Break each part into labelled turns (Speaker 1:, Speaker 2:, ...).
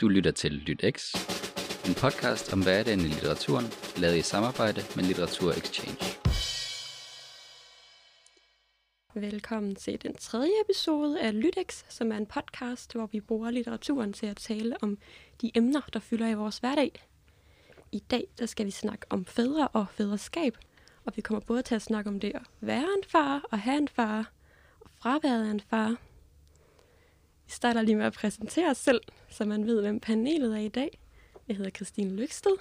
Speaker 1: Du lytter til LytX, en podcast om hverdagen i litteraturen, lavet i samarbejde med Litteratur Exchange.
Speaker 2: Velkommen til den tredje episode af Lytex, som er en podcast, hvor vi bruger litteraturen til at tale om de emner, der fylder i vores hverdag. I dag der skal vi snakke om fædre og fædreskab, og vi kommer både til at snakke om det at være en far og have en far, og fraværet af en far. Vi starter lige med at præsentere os selv, så man ved, hvem panelet er i dag. Jeg hedder Christine Lyksted.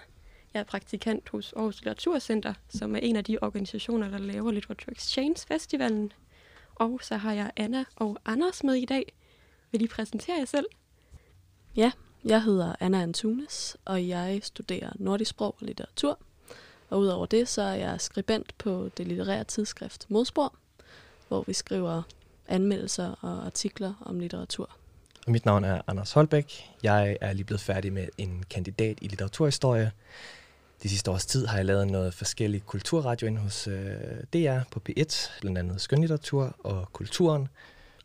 Speaker 2: Jeg er praktikant hos Aarhus Litteraturcenter, som er en af de organisationer, der laver Literature Exchange Festivalen. Og så har jeg Anna og Anders med i dag. Vil I præsentere jer selv?
Speaker 3: Ja, jeg hedder Anna Antunes, og jeg studerer nordisk sprog og litteratur. Og udover det, så er jeg skribent på det litterære tidsskrift Modspor, hvor vi skriver anmeldelser og artikler om litteratur.
Speaker 4: Mit navn er Anders Holbæk. Jeg er lige blevet færdig med en kandidat i litteraturhistorie. De sidste års tid har jeg lavet noget forskellig kulturradio ind hos øh, DR på P1, blandt andet skønlitteratur og kulturen.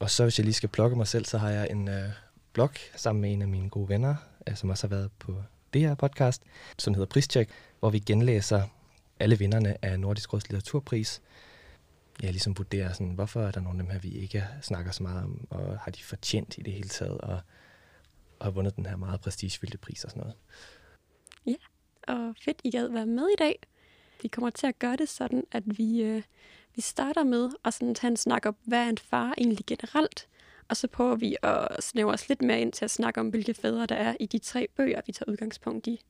Speaker 4: Og så hvis jeg lige skal plukke mig selv, så har jeg en øh, blog sammen med en af mine gode venner, øh, som også har været på DR podcast, som hedder Prischeck, hvor vi genlæser alle vinderne af Nordisk Råds Litteraturpris ja, ligesom vurdere, sådan, hvorfor er der nogle af dem her, vi ikke snakker så meget om, og har de fortjent i det hele taget, og, og har vundet den her meget prestigefyldte pris og sådan noget.
Speaker 2: Ja, Og fedt, I gad være med i dag. Vi kommer til at gøre det sådan, at vi, øh, vi starter med at sådan tage en snak om, hvad er en far egentlig generelt? Og så prøver vi at snævre os lidt mere ind til at snakke om, hvilke fædre der er i de tre bøger, vi tager udgangspunkt i.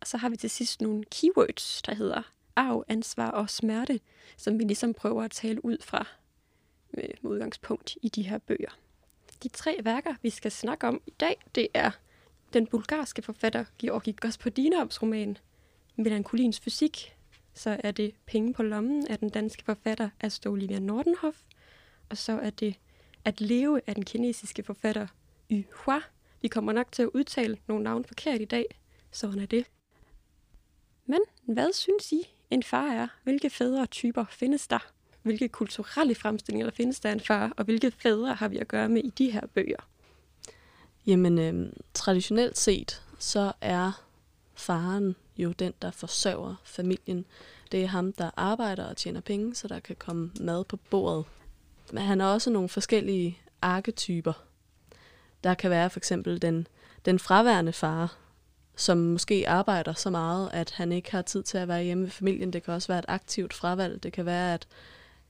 Speaker 2: Og så har vi til sidst nogle keywords, der hedder arv, ansvar og smerte, som vi ligesom prøver at tale ud fra øh, med, udgangspunkt i de her bøger. De tre værker, vi skal snakke om i dag, det er den bulgarske forfatter Georgi Gospodinovs roman Melankolins fysik, så er det Penge på lommen af den danske forfatter Astrid Olivia Nordenhoff, og så er det At leve af den kinesiske forfatter Yu Hua. Vi kommer nok til at udtale nogle navne forkert i dag, sådan er det. Men hvad synes I, en far er? Hvilke fædre typer findes der? Hvilke kulturelle fremstillinger der findes der af en far, og hvilke fædre har vi at gøre med i de her bøger?
Speaker 3: Jamen, øh, traditionelt set, så er faren jo den, der forsørger familien. Det er ham, der arbejder og tjener penge, så der kan komme mad på bordet. Men han har også nogle forskellige arketyper. Der kan være for eksempel den, den fraværende far, som måske arbejder så meget, at han ikke har tid til at være hjemme med familien. Det kan også være et aktivt fravalg. Det kan være, at,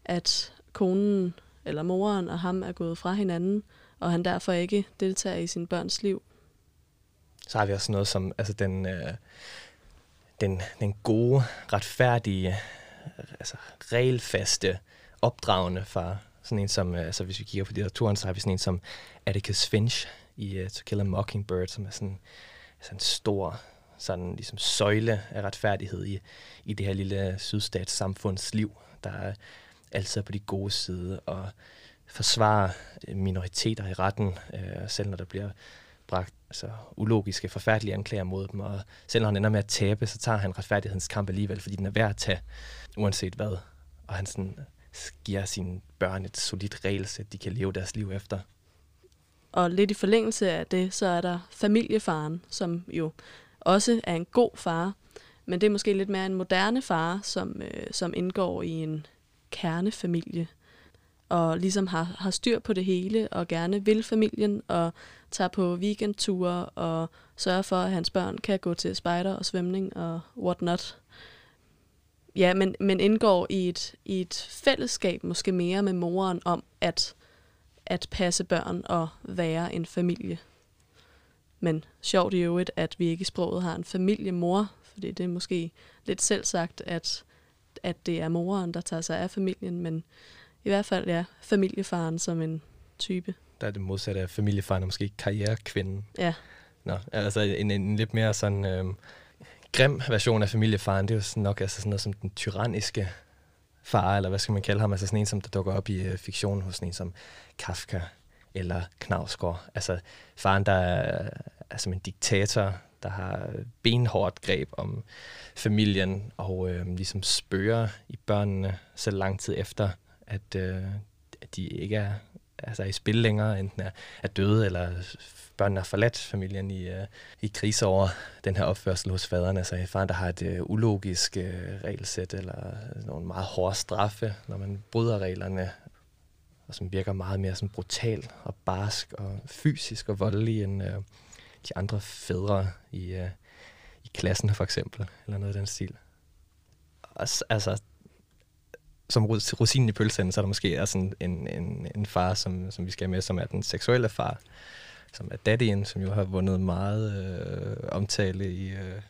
Speaker 3: at konen eller moren og ham er gået fra hinanden, og han derfor ikke deltager i sin børns liv.
Speaker 4: Så har vi også noget som altså den, øh, den, den gode, retfærdige, altså regelfaste, opdragende far. Sådan en som, øh, altså hvis vi kigger på litteraturen, så har vi sådan en som Atticus Finch i uh, To Kill a Mockingbird, som er sådan, sådan en stor sådan ligesom søjle af retfærdighed i, i det her lille sydstatssamfunds liv, der er altid på de gode side og forsvarer øh, minoriteter i retten, øh, selv når der bliver bragt altså, ulogiske, forfærdelige anklager mod dem, og selv når han ender med at tabe, så tager han retfærdighedens kamp alligevel, fordi den er værd at tage, uanset hvad. Og han sådan øh, giver sine børn et solidt regelsæt, de kan leve deres liv efter.
Speaker 3: Og lidt i forlængelse af det, så er der familiefaren, som jo også er en god far, men det er måske lidt mere en moderne far, som, øh, som indgår i en kernefamilie, og ligesom har, har styr på det hele, og gerne vil familien, og tager på weekendture, og sørger for, at hans børn kan gå til spejder og svømning og whatnot. Ja, men, men indgår i et, i et fællesskab måske mere med moren om at, at passe børn og være en familie. Men sjovt i øvrigt, at vi ikke i sproget har en familiemor, fordi det er måske lidt selv sagt, at, at det er moren, der tager sig af familien, men i hvert fald ja, familiefaren som en type.
Speaker 4: Der er det modsatte af familiefaren, og måske karrierekvinden.
Speaker 3: Ja.
Speaker 4: Nå, altså en, en lidt mere sådan øh, grim version af familiefaren, det er jo sådan nok altså sådan noget som den tyranniske far, eller hvad skal man kalde ham, altså sådan en, som der dukker op i øh, fiktionen hos sådan en som Kafka eller Knavsgaard. Altså faren, der er, er som en diktator, der har benhårdt greb om familien, og øh, ligesom spørger i børnene så lang tid efter, at, øh, at de ikke er altså, er i spil længere, enten er, er døde, eller børnene har forladt familien i, øh, i krise over den her opførsel hos faderen. Altså faren, der har et øh, ulogisk øh, regelsæt, eller nogle meget hårde straffe, når man bryder reglerne, og som virker meget mere sådan brutal og barsk og fysisk og voldelig end øh, de andre fædre i, øh, i klassen for eksempel, eller noget af den stil. Og, altså, som rosinen i pølsen, så er der måske er sådan en, en, en far, som, som vi skal have med, som er den seksuelle far, som er daddyen, som jo har vundet meget øh, omtale i, øh,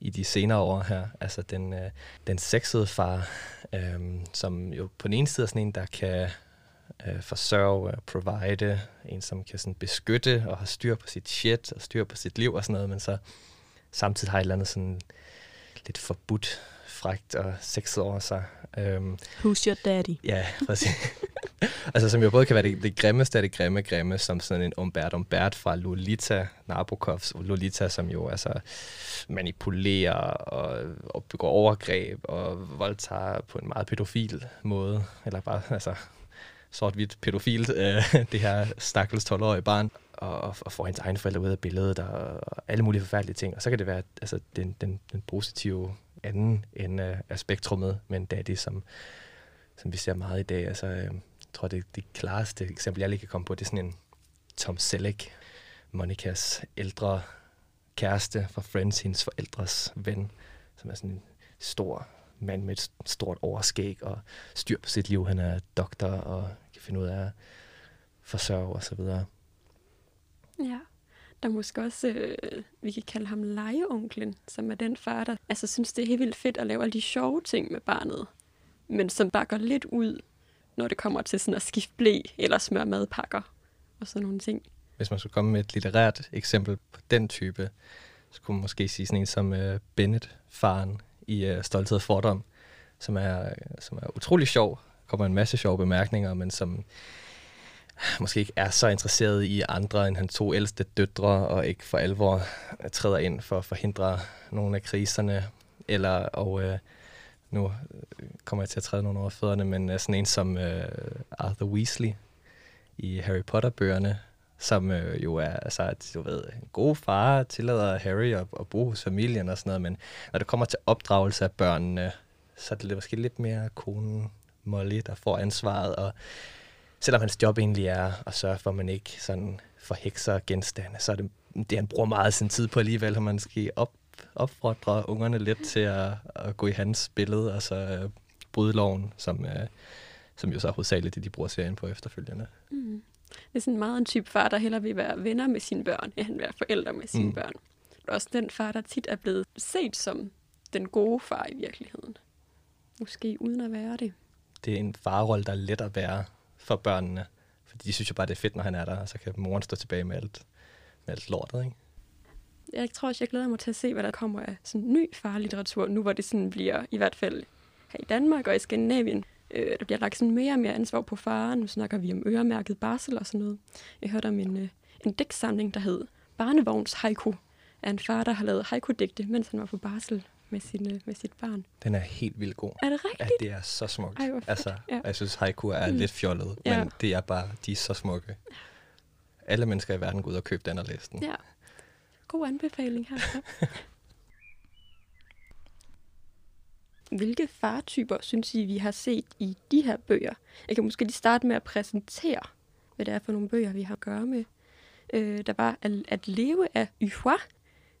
Speaker 4: i de senere år her. Altså den, øh, den sexede far, øh, som jo på den ene side er sådan en, der kan øh, forsørge, provide, en som kan sådan beskytte og har styr på sit shit og styr på sit liv og sådan noget, men så samtidig har et eller andet sådan lidt forbudt, frægt og sexet over sig.
Speaker 3: Um, Who's your daddy?
Speaker 4: Ja, præcis. altså, som jo både kan være det, det grimmeste af det grimme grimme, som sådan en Umbert Umbert fra Lolita, Nabokovs Lolita, som jo altså manipulerer og, og begår overgreb og voldtager på en meget pædofil måde, eller bare altså sort-hvidt pædofilt, øh, det her stakkels 12-årige barn, og, og får hendes egne forældre ud af billedet, og, og alle mulige forfærdelige ting. Og så kan det være altså, den, den, den positive anden ende af spektrummet med en daddy, som, som vi ser meget i dag. Altså, øh, jeg tror, det, det klareste eksempel, jeg lige kan komme på, det er sådan en Tom Selleck, Monikas ældre kæreste fra Friends, hendes forældres ven, som er sådan en stor mand med et stort overskæg og styr på sit liv. Han er doktor og kan finde ud af at forsørge og så videre.
Speaker 2: Ja, der er måske også, øh, vi kan kalde ham legeonklen, som er den far, der altså, synes, det er helt vildt fedt at lave alle de sjove ting med barnet, men som bare går lidt ud, når det kommer til sådan at skifte blæ eller smøre madpakker og sådan nogle ting.
Speaker 4: Hvis man skulle komme med et litterært eksempel på den type, så kunne man måske sige sådan en som uh, Bennett, faren i uh, Stolthed og Fordom, som er, øh, som er utrolig sjov. Der kommer en masse sjove bemærkninger, men som måske ikke er så interesseret i andre end hans to ældste døtre, og ikke for alvor træder ind for at forhindre nogle af kriserne. Eller, og øh, nu kommer jeg til at træde nogle over fødderne, men sådan en som øh, Arthur Weasley i Harry Potter-bøgerne, som øh, jo er altså, du ved, en god far, tillader Harry at, at bo hos familien og sådan noget, men når det kommer til opdragelse af børnene, så er det måske lidt mere konen Molly, der får ansvaret, og selvom hans job egentlig er at sørge for, at man ikke sådan forhekser genstande, så er det det, han bruger meget af sin tid på alligevel, at man skal op, opfordre ungerne lidt til at, at gå i hans billede, og så øh, bryde loven, som, øh, som jo så er hovedsageligt det, de bruger serien på efterfølgende.
Speaker 2: Mm. Det er sådan meget en type far, der hellere vil være venner med sine børn, end være forældre med sine mm. børn. Det er også den far, der tit er blevet set som den gode far i virkeligheden. Måske uden at være det.
Speaker 4: Det er en farrolle, der er let at være for børnene. Fordi de synes jo bare, det er fedt, når han er der, og så kan moren stå tilbage med alt, med alt lortet, ikke?
Speaker 2: Jeg tror også, jeg glæder mig til at se, hvad der kommer af sådan ny farlitteratur, nu hvor det sådan bliver, i hvert fald her i Danmark og i Skandinavien, øh, der bliver lagt sådan mere og mere ansvar på faren. Nu snakker vi om øremærket barsel og sådan noget. Jeg hørte om en, øh, en digtsamling, der hed Barnevogns haiku, af en far, der har lavet haiku-digte, mens han var på barsel med, sin, med sit barn.
Speaker 4: Den er helt vildt god.
Speaker 2: Er det rigtigt?
Speaker 4: Ja, det er så smukt. Ej, altså, ja. Jeg synes, haiku er mm. lidt fjollet, ja. men det er bare, de er så smukke. Alle mennesker i verden går ud og købe den og læse den.
Speaker 2: Ja. God anbefaling her. Hvilke fartyper synes I, vi har set i de her bøger? Jeg kan måske lige starte med at præsentere, hvad det er for nogle bøger, vi har at gøre med. Øh, der var At leve af Yhua,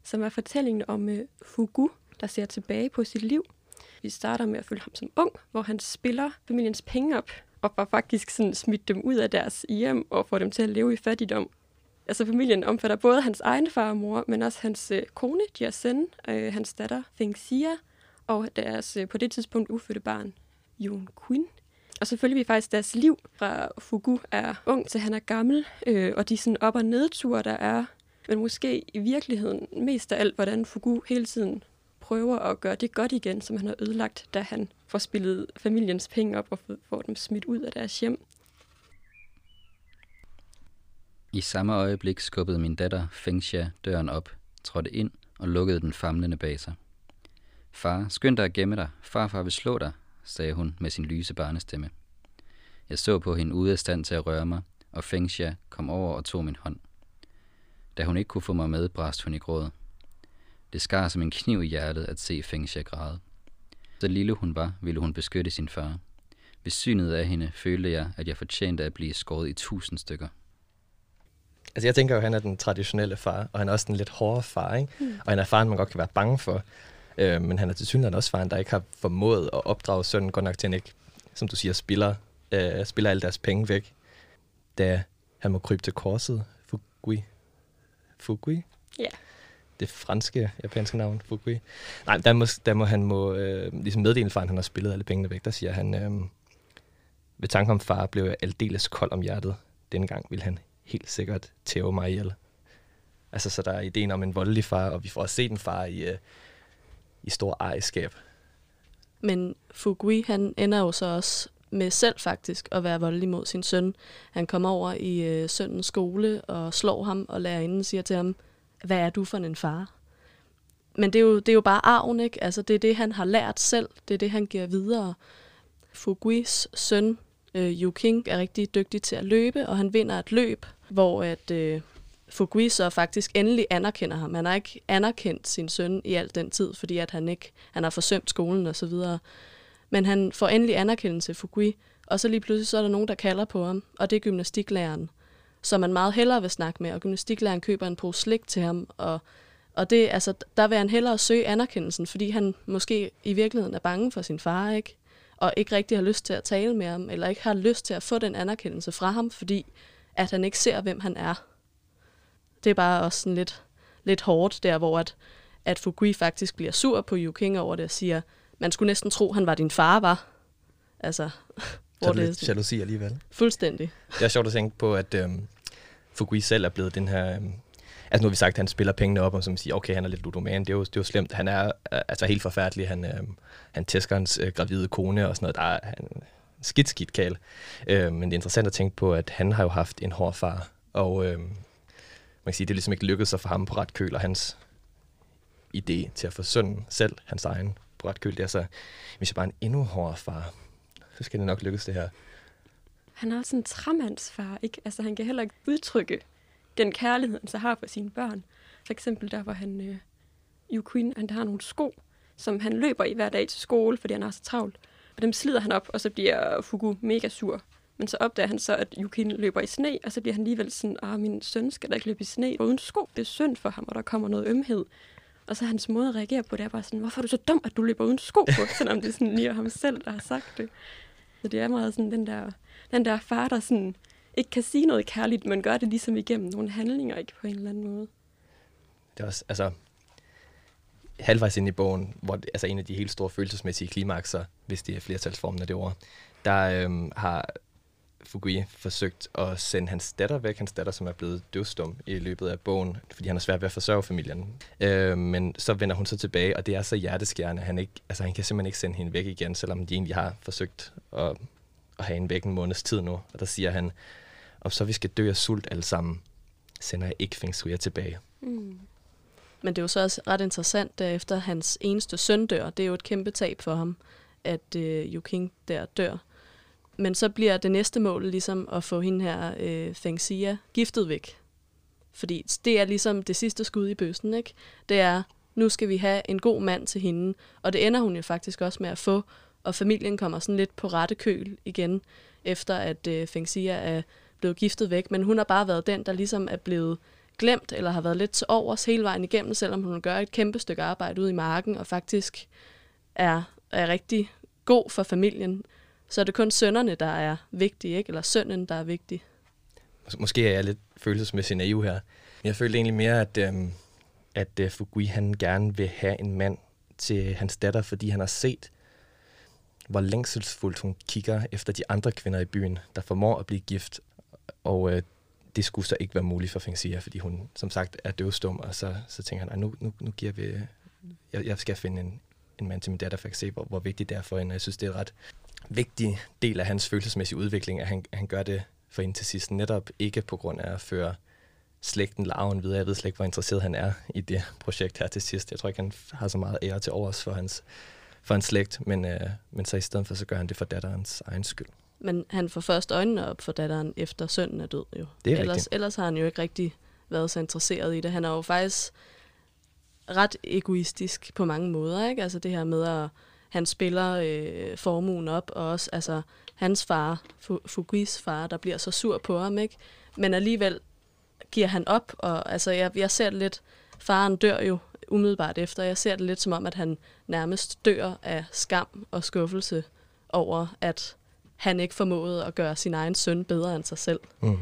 Speaker 2: som er fortællingen om øh, Fugu, der ser tilbage på sit liv. Vi starter med at følge ham som ung, hvor han spiller familiens penge op, og får faktisk sådan smidt dem ud af deres hjem og får dem til at leve i fattigdom. Altså familien omfatter både hans egen far og mor, men også hans øh, kone, Jiasen, øh, hans datter, Feng Xia, og deres øh, på det tidspunkt ufødte barn, Jon Quinn. Og så følger vi faktisk deres liv fra Fugu er ung til han er gammel, øh, og de sådan op- og nedture, der er. Men måske i virkeligheden mest af alt, hvordan Fugu hele tiden prøver at gøre det godt igen, som han har ødelagt, da han får spillet familiens penge op og får dem smidt ud af deres hjem.
Speaker 1: I samme øjeblik skubbede min datter Fengxia døren op, trådte ind og lukkede den famlende bag sig. Far, skynd dig at gemme dig. Farfar vil slå dig, sagde hun med sin lyse barnestemme. Jeg så på hende ude af stand til at røre mig, og Fengxia kom over og tog min hånd. Da hun ikke kunne få mig med, brast hun i gråd. Det skar som en kniv i hjertet at se Fengxia græde. Så lille hun var, ville hun beskytte sin far. Ved synet af hende følte jeg, at jeg fortjente at blive skåret i tusind stykker.
Speaker 4: Altså jeg tænker jo, at han er den traditionelle far, og han er også den lidt hårde far, ikke? Mm. Og han er faren, man godt kan være bange for. Øh, men han er til synligheden også faren, der ikke har formået at opdrage sønnen godt nok til, han ikke, som du siger, spiller, øh, spiller alle deres penge væk. Da han må krybe til korset, Fugui. Fugui?
Speaker 2: Ja.
Speaker 4: Det franske, japanske navn, Fugui. Nej, der må, der må han må, øh, ligesom meddele faren, han har spillet alle pengene væk, der siger han, øh, ved tanken om far blev jeg aldeles kold om hjertet. Denne gang vil han helt sikkert tæve mig ihjel. Altså, så der er ideen om en voldelig far, og vi får også set en far i, uh, i stor ejerskab.
Speaker 3: Men Fugui, han ender jo så også med selv faktisk at være voldelig mod sin søn. Han kommer over i øh, sønnens skole og slår ham, og lærerinden siger til ham, hvad er du for en far? Men det er jo, det er jo bare arven, ikke? Altså, det er det, han har lært selv. Det er det, han giver videre. Fuguis søn, øh, Yu King, er rigtig dygtig til at løbe, og han vinder et løb, hvor at øh, Fugui så faktisk endelig anerkender ham. Han har ikke anerkendt sin søn i al den tid, fordi at han ikke han har forsømt skolen og så videre. Men han får endelig anerkendelse Fugui, og så lige pludselig så er der nogen, der kalder på ham, og det er gymnastiklæreren, som man meget hellere vil snakke med, og gymnastiklæreren køber en pose slik til ham, og, og det, altså, der vil han hellere søge anerkendelsen, fordi han måske i virkeligheden er bange for sin far, ikke? og ikke rigtig har lyst til at tale med ham, eller ikke har lyst til at få den anerkendelse fra ham, fordi at han ikke ser, hvem han er. Det er bare også sådan lidt, lidt hårdt der, hvor at, at Fugui faktisk bliver sur på Yu King over det og siger, man skulle næsten tro, han var din far, var. Altså,
Speaker 4: hvor så det er lidt jalousi alligevel.
Speaker 3: Fuldstændig.
Speaker 4: Det er sjovt at tænke på, at øhm, Fugui selv er blevet den her... Øhm, altså nu har vi sagt, at han spiller pengene op, og som siger, okay, han er lidt ludoman, det er jo, det er jo slemt. Han er altså helt forfærdelig. Han, øhm, han tæsker hans øh, gravide kone og sådan noget. Der er han, skidt, skidt kal. Øh, men det er interessant at tænke på, at han har jo haft en hård far, og øh, man kan sige, det er ligesom ikke lykkedes sig for ham på ret køl, og hans idé til at få sønnen selv, hans egen på ret køl, det er så, hvis jeg bare er en endnu hårdere far, så skal det nok lykkes det her.
Speaker 2: Han er også en træmandsfar, ikke? Altså han kan heller ikke udtrykke den kærlighed, han så har for sine børn. For eksempel der, hvor han, øh, Yu Queen, han har nogle sko, som han løber i hver dag til skole, fordi han er så travlt. Og dem slider han op, og så bliver Fugu mega sur. Men så opdager han så, at Yukin løber i sne, og så bliver han alligevel sådan, at min søn skal da ikke løbe i sne uden sko. Det er synd for ham, og der kommer noget ømhed. Og så hans måde at reagere på det er bare sådan, hvorfor er du så dum, at du løber uden sko på, selvom det er sådan lige ham selv, der har sagt det. Så det er meget sådan den der, den der far, der sådan ikke kan sige noget kærligt, men gør det ligesom igennem nogle handlinger, ikke på en eller anden måde.
Speaker 4: Det er også, altså, halvvejs ind i bogen, hvor det, altså en af de helt store følelsesmæssige klimakser, hvis det er flertalsformen af det ord, der øhm, har Fugui forsøgt at sende hans datter væk, hans datter, som er blevet døvstum i løbet af bogen, fordi han er svært ved at forsørge familien. Øh, men så vender hun så tilbage, og det er så hjerteskærende. Han, ikke, altså, han kan simpelthen ikke sende hende væk igen, selvom de egentlig har forsøgt at, at have hende væk en måneds tid nu. Og der siger han, om så vi skal dø af sult alle sammen, sender jeg ikke Feng Shui tilbage. Mm.
Speaker 3: Men det er jo så også ret interessant, da efter hans eneste søn dør, det er jo et kæmpe tab for ham, at øh, Yu King der dør. Men så bliver det næste mål ligesom at få hende her, øh, Feng Xia, giftet væk. Fordi det er ligesom det sidste skud i bøssen, ikke? Det er, nu skal vi have en god mand til hende. Og det ender hun jo faktisk også med at få, og familien kommer sådan lidt på rette køl igen, efter at øh, Feng Xia er blevet giftet væk. Men hun har bare været den, der ligesom er blevet glemt, eller har været lidt til overs hele vejen igennem, selvom hun gør et kæmpe stykke arbejde ude i marken, og faktisk er, er rigtig god for familien. Så er det kun sønnerne, der er vigtige, ikke? eller sønnen, der er vigtig.
Speaker 4: Måske er jeg lidt følelsesmæssigt naiv her. Jeg følte egentlig mere, at, øhm, at øh, Fugui han gerne vil have en mand til hans datter, fordi han har set, hvor længselsfuldt hun kigger efter de andre kvinder i byen, der formår at blive gift. Og øh, det skulle så ikke være muligt for Fengxia, fordi hun som sagt er døvstum, og så, så tænker han, nu, nu, nu giver vi, øh, jeg, jeg skal finde en, en mand til min datter, for at se, hvor, hvor vigtigt det er for hende. Jeg synes, det er et ret vigtig del af hans følelsesmæssige udvikling, at han, han gør det for hende til sidst, netop ikke på grund af at føre slægten larven videre. Jeg ved slet ikke, hvor interesseret han er i det projekt her til sidst. Jeg tror ikke, han har så meget ære til overs for hans, for hans slægt, men, øh, men så i stedet for, så gør han det for datterens egen skyld.
Speaker 3: Men han får først øjnene op for datteren, efter sønnen er død jo.
Speaker 4: Det er
Speaker 3: ellers,
Speaker 4: rigtigt.
Speaker 3: ellers har han jo ikke rigtig været så interesseret i det. Han er jo faktisk ret egoistisk på mange måder, ikke? Altså det her med, at han spiller øh, formuen op, og også altså, hans far, Fu- Fuguis far, der bliver så sur på ham, ikke? Men alligevel giver han op, og altså, jeg, jeg ser det lidt, faren dør jo umiddelbart efter, jeg ser det lidt som om, at han nærmest dør af skam og skuffelse over, at han ikke formåede at gøre sin egen søn bedre end sig selv.
Speaker 4: Mm.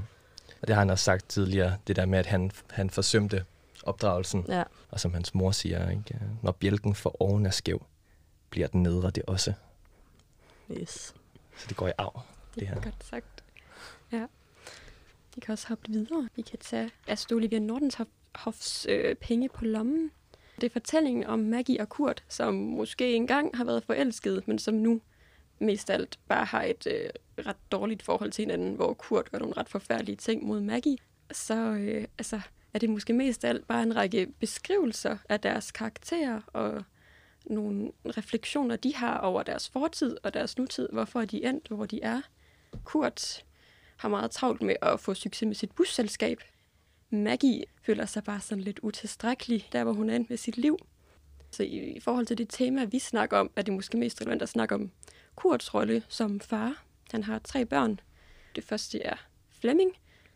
Speaker 4: Og det har han også sagt tidligere, det der med, at han, han forsømte opdragelsen.
Speaker 3: Ja.
Speaker 4: Og som hans mor siger, ikke? når bjælken for oven er skæv, bliver den nedre det også.
Speaker 3: Yes.
Speaker 4: Så det går i arv.
Speaker 2: Det
Speaker 4: Det
Speaker 2: er
Speaker 4: her.
Speaker 2: godt sagt. Ja. Vi kan også hoppe videre. Vi kan tage Astrid Olivia Nordenhofs øh, penge på lommen. Det er fortællingen om Maggie og Kurt, som måske engang har været forelsket, men som nu mest af alt bare har et øh, ret dårligt forhold til hinanden, hvor Kurt gør nogle ret forfærdelige ting mod Maggie. Så øh, altså, er det måske mest af alt bare en række beskrivelser af deres karakterer og nogle refleksioner, de har over deres fortid og deres nutid, hvorfor er de endt, hvor de er. Kurt har meget travlt med at få succes med sit busselskab. Maggie føler sig bare sådan lidt utilstrækkelig, der hvor hun er endt med sit liv. Så i, i forhold til det tema, vi snakker om, er det måske mest relevant at snakke om Kurts rolle som far. Han har tre børn. Det første er Flemming,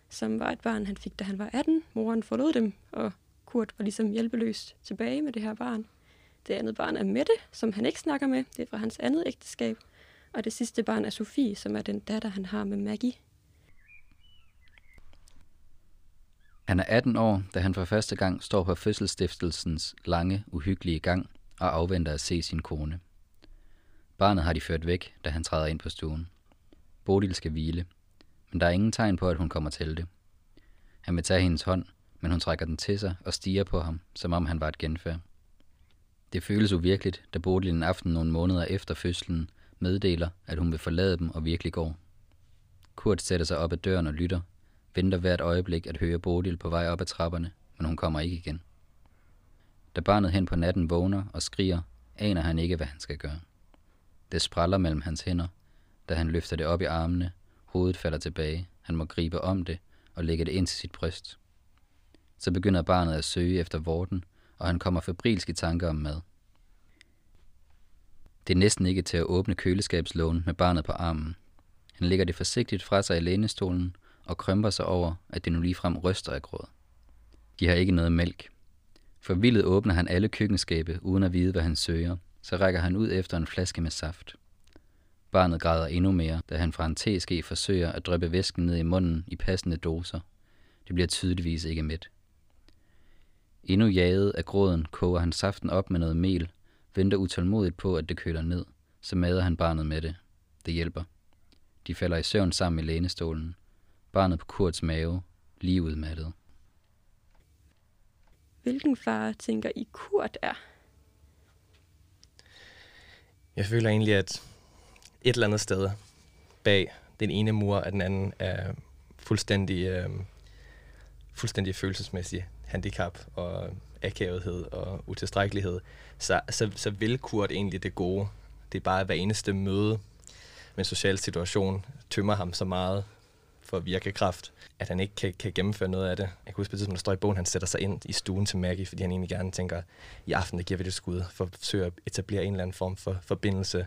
Speaker 2: som var et barn, han fik, da han var 18. Moren forlod dem, og Kurt var ligesom hjælpeløs tilbage med det her barn. Det andet barn er Mette, som han ikke snakker med. Det er fra hans andet ægteskab. Og det sidste barn er Sofie, som er den datter, han har med Maggie.
Speaker 1: Han er 18 år, da han for første gang står på fødselsstiftelsens lange, uhyggelige gang og afventer at se sin kone. Barnet har de ført væk, da han træder ind på stuen. Bodil skal hvile, men der er ingen tegn på, at hun kommer til det. Han vil tage hendes hånd, men hun trækker den til sig og stiger på ham, som om han var et genfærd. Det føles uvirkeligt, da Bodil en aften nogle måneder efter fødslen meddeler, at hun vil forlade dem og virkelig går. Kurt sætter sig op ad døren og lytter, venter hvert øjeblik at høre Bodil på vej op ad trapperne, men hun kommer ikke igen. Da barnet hen på natten vågner og skriger, aner han ikke, hvad han skal gøre. Det spræller mellem hans hænder, da han løfter det op i armene, hovedet falder tilbage, han må gribe om det og lægge det ind til sit bryst. Så begynder barnet at søge efter vorten, og han kommer febrilsk i tanker om mad. Det er næsten ikke til at åbne køleskabslågen med barnet på armen. Han lægger det forsigtigt fra sig i lænestolen og krømper sig over, at det nu ligefrem ryster af gråd. De har ikke noget mælk. Forvildet åbner han alle køkkenskabe, uden at vide, hvad han søger, så rækker han ud efter en flaske med saft. Barnet græder endnu mere, da han fra en teske forsøger at dryppe væsken ned i munden i passende doser. Det bliver tydeligvis ikke midt. Endnu jaget af gråden koger han saften op med noget mel, venter utålmodigt på, at det køler ned, så mader han barnet med det. Det hjælper. De falder i søvn sammen i lænestolen. Barnet på Kurts mave, lige udmattet.
Speaker 2: Hvilken far tænker I Kurt er?
Speaker 4: Jeg føler egentlig, at et eller andet sted bag den ene mur af den anden er fuldstændig, øh, fuldstændig følelsesmæssig handicap og akavethed og utilstrækkelighed, så, så, så vil Kurt egentlig det gode. Det er bare at hver eneste møde med en social situation tømmer ham så meget for virkekraft, at han ikke kan, kan gennemføre noget af det. Jeg kan huske på et tidspunkt, der står i bogen, han sætter sig ind i stuen til Maggie, fordi han egentlig gerne tænker, i aften der giver vi det skud, for at forsøge at etablere en eller anden form for forbindelse.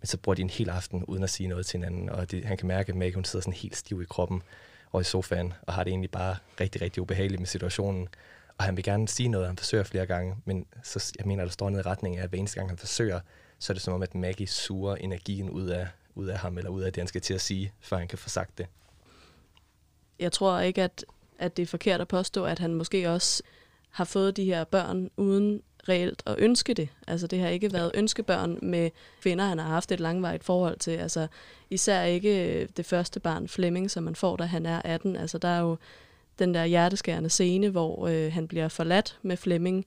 Speaker 4: Men så bruger de en hel aften uden at sige noget til hinanden, og det, han kan mærke, at Maggie hun sidder sådan helt stiv i kroppen og i sofaen, og har det egentlig bare rigtig, rigtig ubehageligt med situationen. Og han vil gerne sige noget, han forsøger flere gange, men så, jeg mener, der står noget i retning af, at hver eneste gang han forsøger, så er det som om, at Maggie suger energien ud af, ud af ham, eller ud af det, han skal til at sige, før han kan få sagt det.
Speaker 3: Jeg tror ikke, at, at det er forkert at påstå, at han måske også har fået de her børn uden reelt at ønske det. Altså det har ikke været ønskebørn med kvinder, han har haft et langvarigt forhold til. Altså især ikke det første barn, Flemming, som man får, da han er 18. Altså der er jo den der hjerteskærende scene, hvor øh, han bliver forladt med Flemming,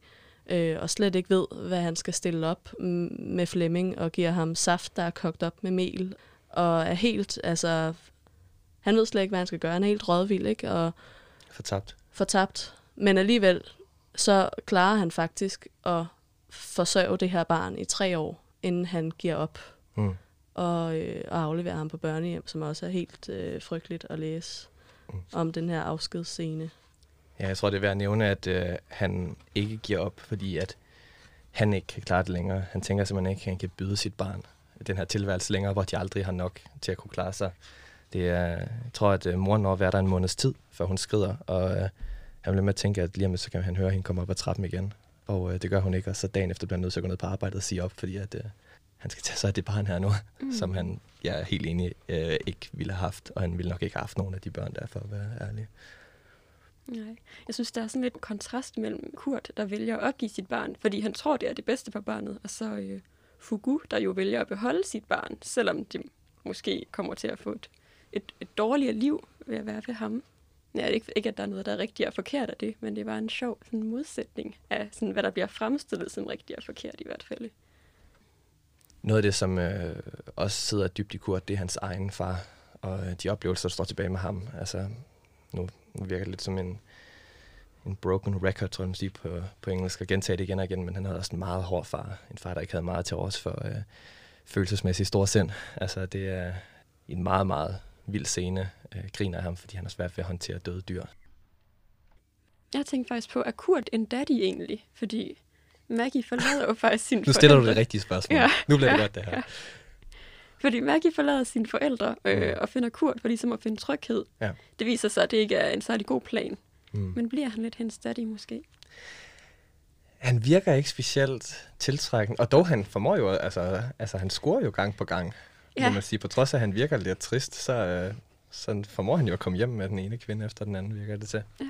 Speaker 3: øh, og slet ikke ved, hvad han skal stille op med Flemming, og giver ham saft, der er kogt op med mel, og er helt, altså, han ved slet ikke, hvad han skal gøre. Han er helt rådvild, ikke? Og
Speaker 4: Fortabt.
Speaker 3: fortabt. Men alligevel, så klarer han faktisk at forsørge det her barn i tre år, inden han giver op
Speaker 4: Mm.
Speaker 3: og, øh, og aflevere ham på børnehjem, som også er helt øh, frygteligt at læse mm. om den her afskedsscene.
Speaker 4: Ja, jeg tror, det er værd at nævne, at øh, han ikke giver op, fordi at han ikke kan klare det længere. Han tænker simpelthen ikke, at han kan byde sit barn den her tilværelse længere, hvor de aldrig har nok til at kunne klare sig. Det er, jeg tror, at øh, moren når være der en måneds tid, før hun skrider, og øh, han bliver med at tænke, at lige om så kan han høre, hende komme op ad trappen igen. Og øh, det gør hun ikke, og så dagen efter bliver han nødt til at gå ned på arbejdet og sige op, fordi at, øh, han skal tage sig af det barn her nu, mm. som han, jeg er helt enig, øh, ikke ville have haft, og han ville nok ikke have haft nogen af de børn der, for at være ærlig.
Speaker 2: Nej. Jeg synes, der er sådan lidt kontrast mellem Kurt, der vælger at opgive sit barn, fordi han tror, det er det bedste for barnet, og så øh, Fugu, der jo vælger at beholde sit barn, selvom de måske kommer til at få et, et, et dårligere liv ved at være ved ham. Ja, ikke, ikke, at der er noget, der er rigtigt og forkert af det, men det var en sjov sådan, modsætning af, sådan, hvad der bliver fremstillet som rigtigt og forkert i hvert fald.
Speaker 4: Noget af det, som øh, også sidder dybt i Kurt, det er hans egen far, og øh, de oplevelser, der står tilbage med ham. Altså, nu, nu virker det lidt som en, en broken record, tror jeg, man siger på, på engelsk, og gentage det igen og igen, men han havde også en meget hård far. En far, der ikke havde meget til os for øh, følelsesmæssigt stor sind. Altså, det er en meget, meget vild scene, øh, griner af ham, fordi han har svært ved at håndtere døde dyr.
Speaker 2: Jeg tænkte faktisk på, er Kurt en daddy egentlig? Fordi Maggie forlader jo faktisk sin
Speaker 4: Nu stiller du det rigtige spørgsmål. Ja. Nu bliver det ja. godt, det her. Ja.
Speaker 2: Fordi Maggie forlader sine forældre øh, mm. og finder Kurt for ligesom at finde tryghed. Ja. Det viser sig, at det ikke er en særlig god plan. Mm. Men bliver han lidt hendes daddy måske?
Speaker 4: Han virker ikke specielt tiltrækkende, og dog han formår jo, altså, altså han scorer jo gang på gang, ja. må man sige. På trods af, at han virker lidt trist, så, øh, så formår han jo at komme hjem med den ene kvinde efter den anden, virker det til. Ja.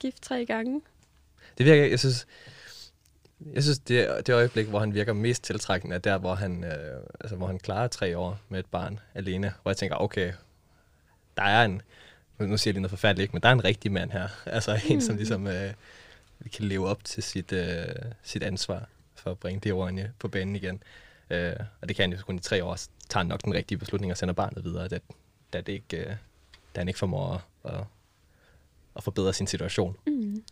Speaker 2: Gift tre gange.
Speaker 4: Det virker, jeg synes, jeg synes, det, det øjeblik, hvor han virker mest tiltrækkende, er der, hvor han, øh, altså, hvor han klarer tre år med et barn alene. Hvor jeg tænker, okay, der er en, nu siger jeg lige noget forfærdeligt, men der er en rigtig mand her. Altså en, mm. som ligesom øh, kan leve op til sit, øh, sit ansvar for at bringe det på banen igen. Øh, og det kan han jo kun i tre år, så tager han nok den rigtige beslutning og sender barnet videre, da, da, det ikke, øh, da han ikke formår at, at, at forbedre sin situation. Mm.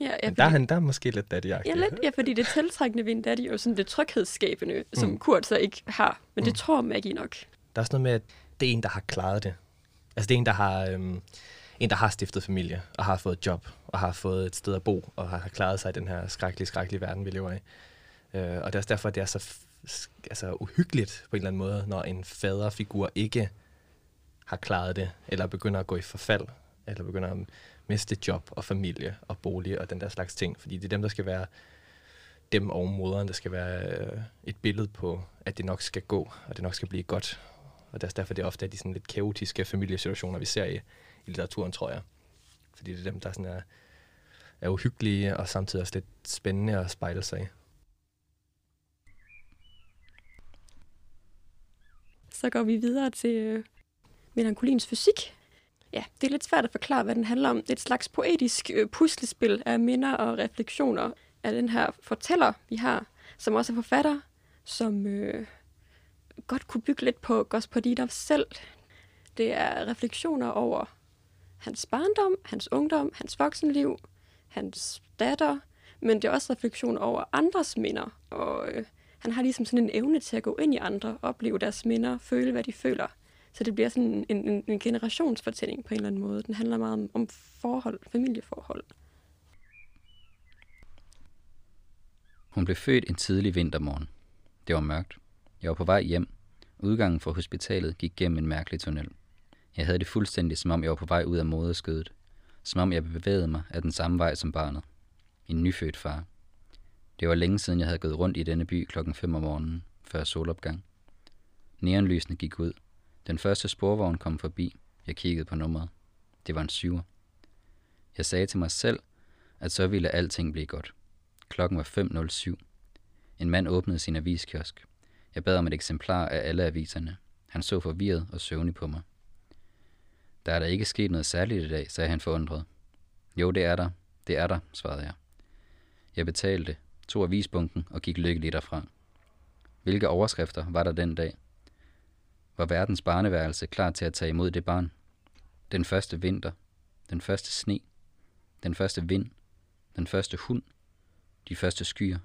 Speaker 4: Ja, ja, fordi, der, er han, der er måske lidt daddy Ja,
Speaker 2: lidt, ja, fordi det tiltrækkende ved en daddy er jo sådan det tryghedsskabende, mm. som Kurt så ikke har. Men mm. det tror Maggie nok.
Speaker 4: Der er også noget med, at det er en, der har klaret det. Altså det er en, der har, øhm, en, der har stiftet familie, og har fået et job, og har fået et sted at bo, og har klaret sig i den her skrækkelige, skrækkelige verden, vi lever i. Øh, og det er også derfor, at det er så altså, uhyggeligt på en eller anden måde, når en faderfigur ikke har klaret det, eller begynder at gå i forfald, eller begynder at miste job og familie og bolig og den der slags ting. Fordi det er dem, der skal være dem og moderen, der skal være øh, et billede på, at det nok skal gå, og det nok skal blive godt. Og det er derfor, det er ofte er de sådan lidt kaotiske familiesituationer, vi ser i, i litteraturen, tror jeg. Fordi det er dem, der sådan er, er uhyggelige, og samtidig også lidt spændende at spejle sig i.
Speaker 2: Så går vi videre til øh, melankolins fysik. Ja, det er lidt svært at forklare, hvad den handler om. Det er et slags poetisk øh, puslespil af minder og refleksioner af den her fortæller, vi har, som også er forfatter, som øh, godt kunne bygge lidt på Gospodinov selv. Det er refleksioner over hans barndom, hans ungdom, hans voksenliv, hans datter, men det er også refleksioner over andres minder. Og øh, han har ligesom sådan en evne til at gå ind i andre, opleve deres minder, føle, hvad de føler. Så det bliver sådan en, en, en generationsfortælling på en eller anden måde. Den handler meget om, om forhold, familieforhold.
Speaker 1: Hun blev født en tidlig vintermorgen. Det var mørkt. Jeg var på vej hjem. Udgangen fra hospitalet gik gennem en mærkelig tunnel. Jeg havde det fuldstændig, som om jeg var på vej ud af moderskødet. Som om jeg bevægede mig af den samme vej som barnet. En nyfødt far. Det var længe siden, jeg havde gået rundt i denne by klokken 5 om morgenen, før solopgang. Neonlysene gik ud. Den første sporvogn kom forbi. Jeg kiggede på nummeret. Det var en syver. Jeg sagde til mig selv, at så ville alting blive godt. Klokken var 5.07. En mand åbnede sin aviskiosk. Jeg bad om et eksemplar af alle aviserne. Han så forvirret og søvnig på mig. Der er der ikke sket noget særligt i dag, sagde han forundret. Jo, det er der. Det er der, svarede jeg. Jeg betalte, tog avisbunken og gik lykkeligt derfra. Hvilke overskrifter var der den dag? Var verdens barneværelse klar til at tage imod det barn? Den første vinter, den første sne, den første vind, den første hund, de første skyer.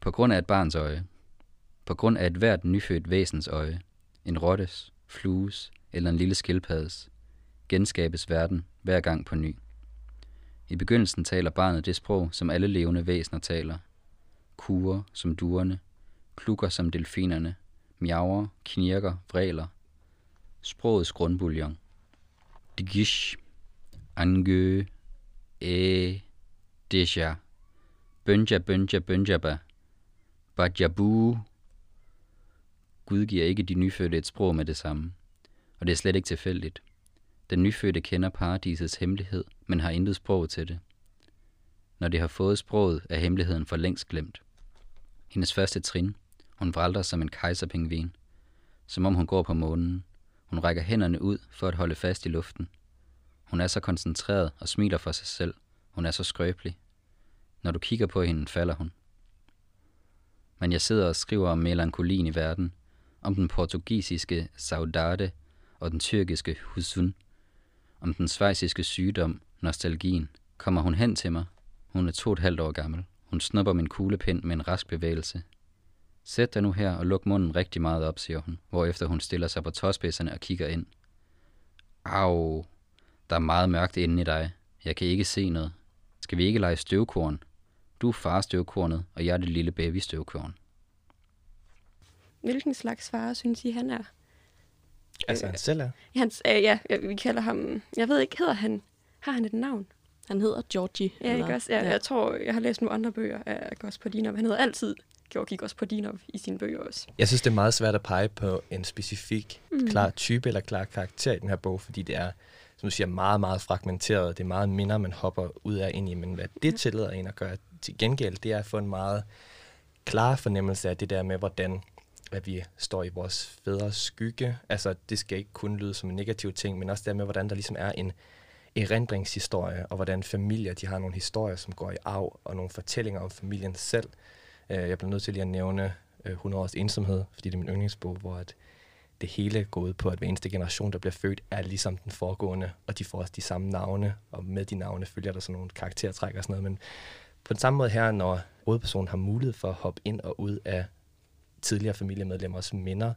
Speaker 1: På grund af et barns øje. På grund af et hvert nyfødt væsens øje, en rottes, flues eller en lille skildpaddes, genskabes verden hver gang på ny. I begyndelsen taler barnet det sprog, som alle levende væsener taler. Kurer som duerne, klukker som delfinerne, miaver, knirker, vræler. Sprogets grundbuljon. Digish, angø, æ, deja, bønja, bønja, bønjaba, bajabu. Gud giver ikke de nyfødte et sprog med det samme, og det er slet ikke tilfældigt. Den nyfødte kender paradisets hemmelighed, men har intet sprog til det. Når de har fået sproget, er hemmeligheden for længst glemt. Hendes første trin. Hun vralter som en kejserpingvin. Som om hun går på månen. Hun rækker hænderne ud for at holde fast i luften. Hun er så koncentreret og smiler for sig selv. Hun er så skrøbelig. Når du kigger på hende, falder hun. Men jeg sidder og skriver om melankolien i verden, om den portugisiske saudade og den tyrkiske husun, om den svejsiske sygdom, nostalgien. Kommer hun hen til mig? Hun er to og et halvt år gammel. Hun snupper min kuglepind med en rask bevægelse. Sæt dig nu her og luk munden rigtig meget op, siger hun, hvorefter hun stiller sig på tåspidserne og kigger ind. Au, der er meget mørkt inde i dig. Jeg kan ikke se noget. Skal vi ikke lege støvkorn? Du er far støvkornet, og jeg er det lille baby støvkorn.
Speaker 2: Hvilken slags far synes I, han er?
Speaker 4: Altså, han selv er.
Speaker 2: Hans, øh, ja, ja, vi kalder ham... Jeg ved ikke, hedder han... Har han et navn?
Speaker 3: Han hedder Georgie.
Speaker 2: Ja, ikke også? Ja, ja. Jeg tror, jeg har læst nogle andre bøger af Gospodinov. Han hedder altid Georgi Gospodinov i sine bøger også.
Speaker 4: Jeg synes, det er meget svært at pege på en specifik, mm. klar type eller klar karakter i den her bog, fordi det er, som du siger, meget, meget fragmenteret. Det er meget minder, man hopper ud af ind i, men hvad det tillader en at gøre til gengæld, det er at få en meget klar fornemmelse af det der med, hvordan at vi står i vores fædres skygge. Altså, det skal ikke kun lyde som en negativ ting, men også det med, hvordan der ligesom er en erindringshistorie, og hvordan familier, de har nogle historier, som går i arv, og nogle fortællinger om familien selv. Øh, jeg bliver nødt til lige at nævne øh, 100 års ensomhed, fordi det er min yndlingsbog, hvor at det hele går ud på, at hver eneste generation, der bliver født, er ligesom den foregående, og de får også de samme navne, og med de navne følger der sådan nogle karaktertræk og sådan noget. Men på den samme måde her, når hovedpersonen har mulighed for at hoppe ind og ud af tidligere familiemedlemmers minder,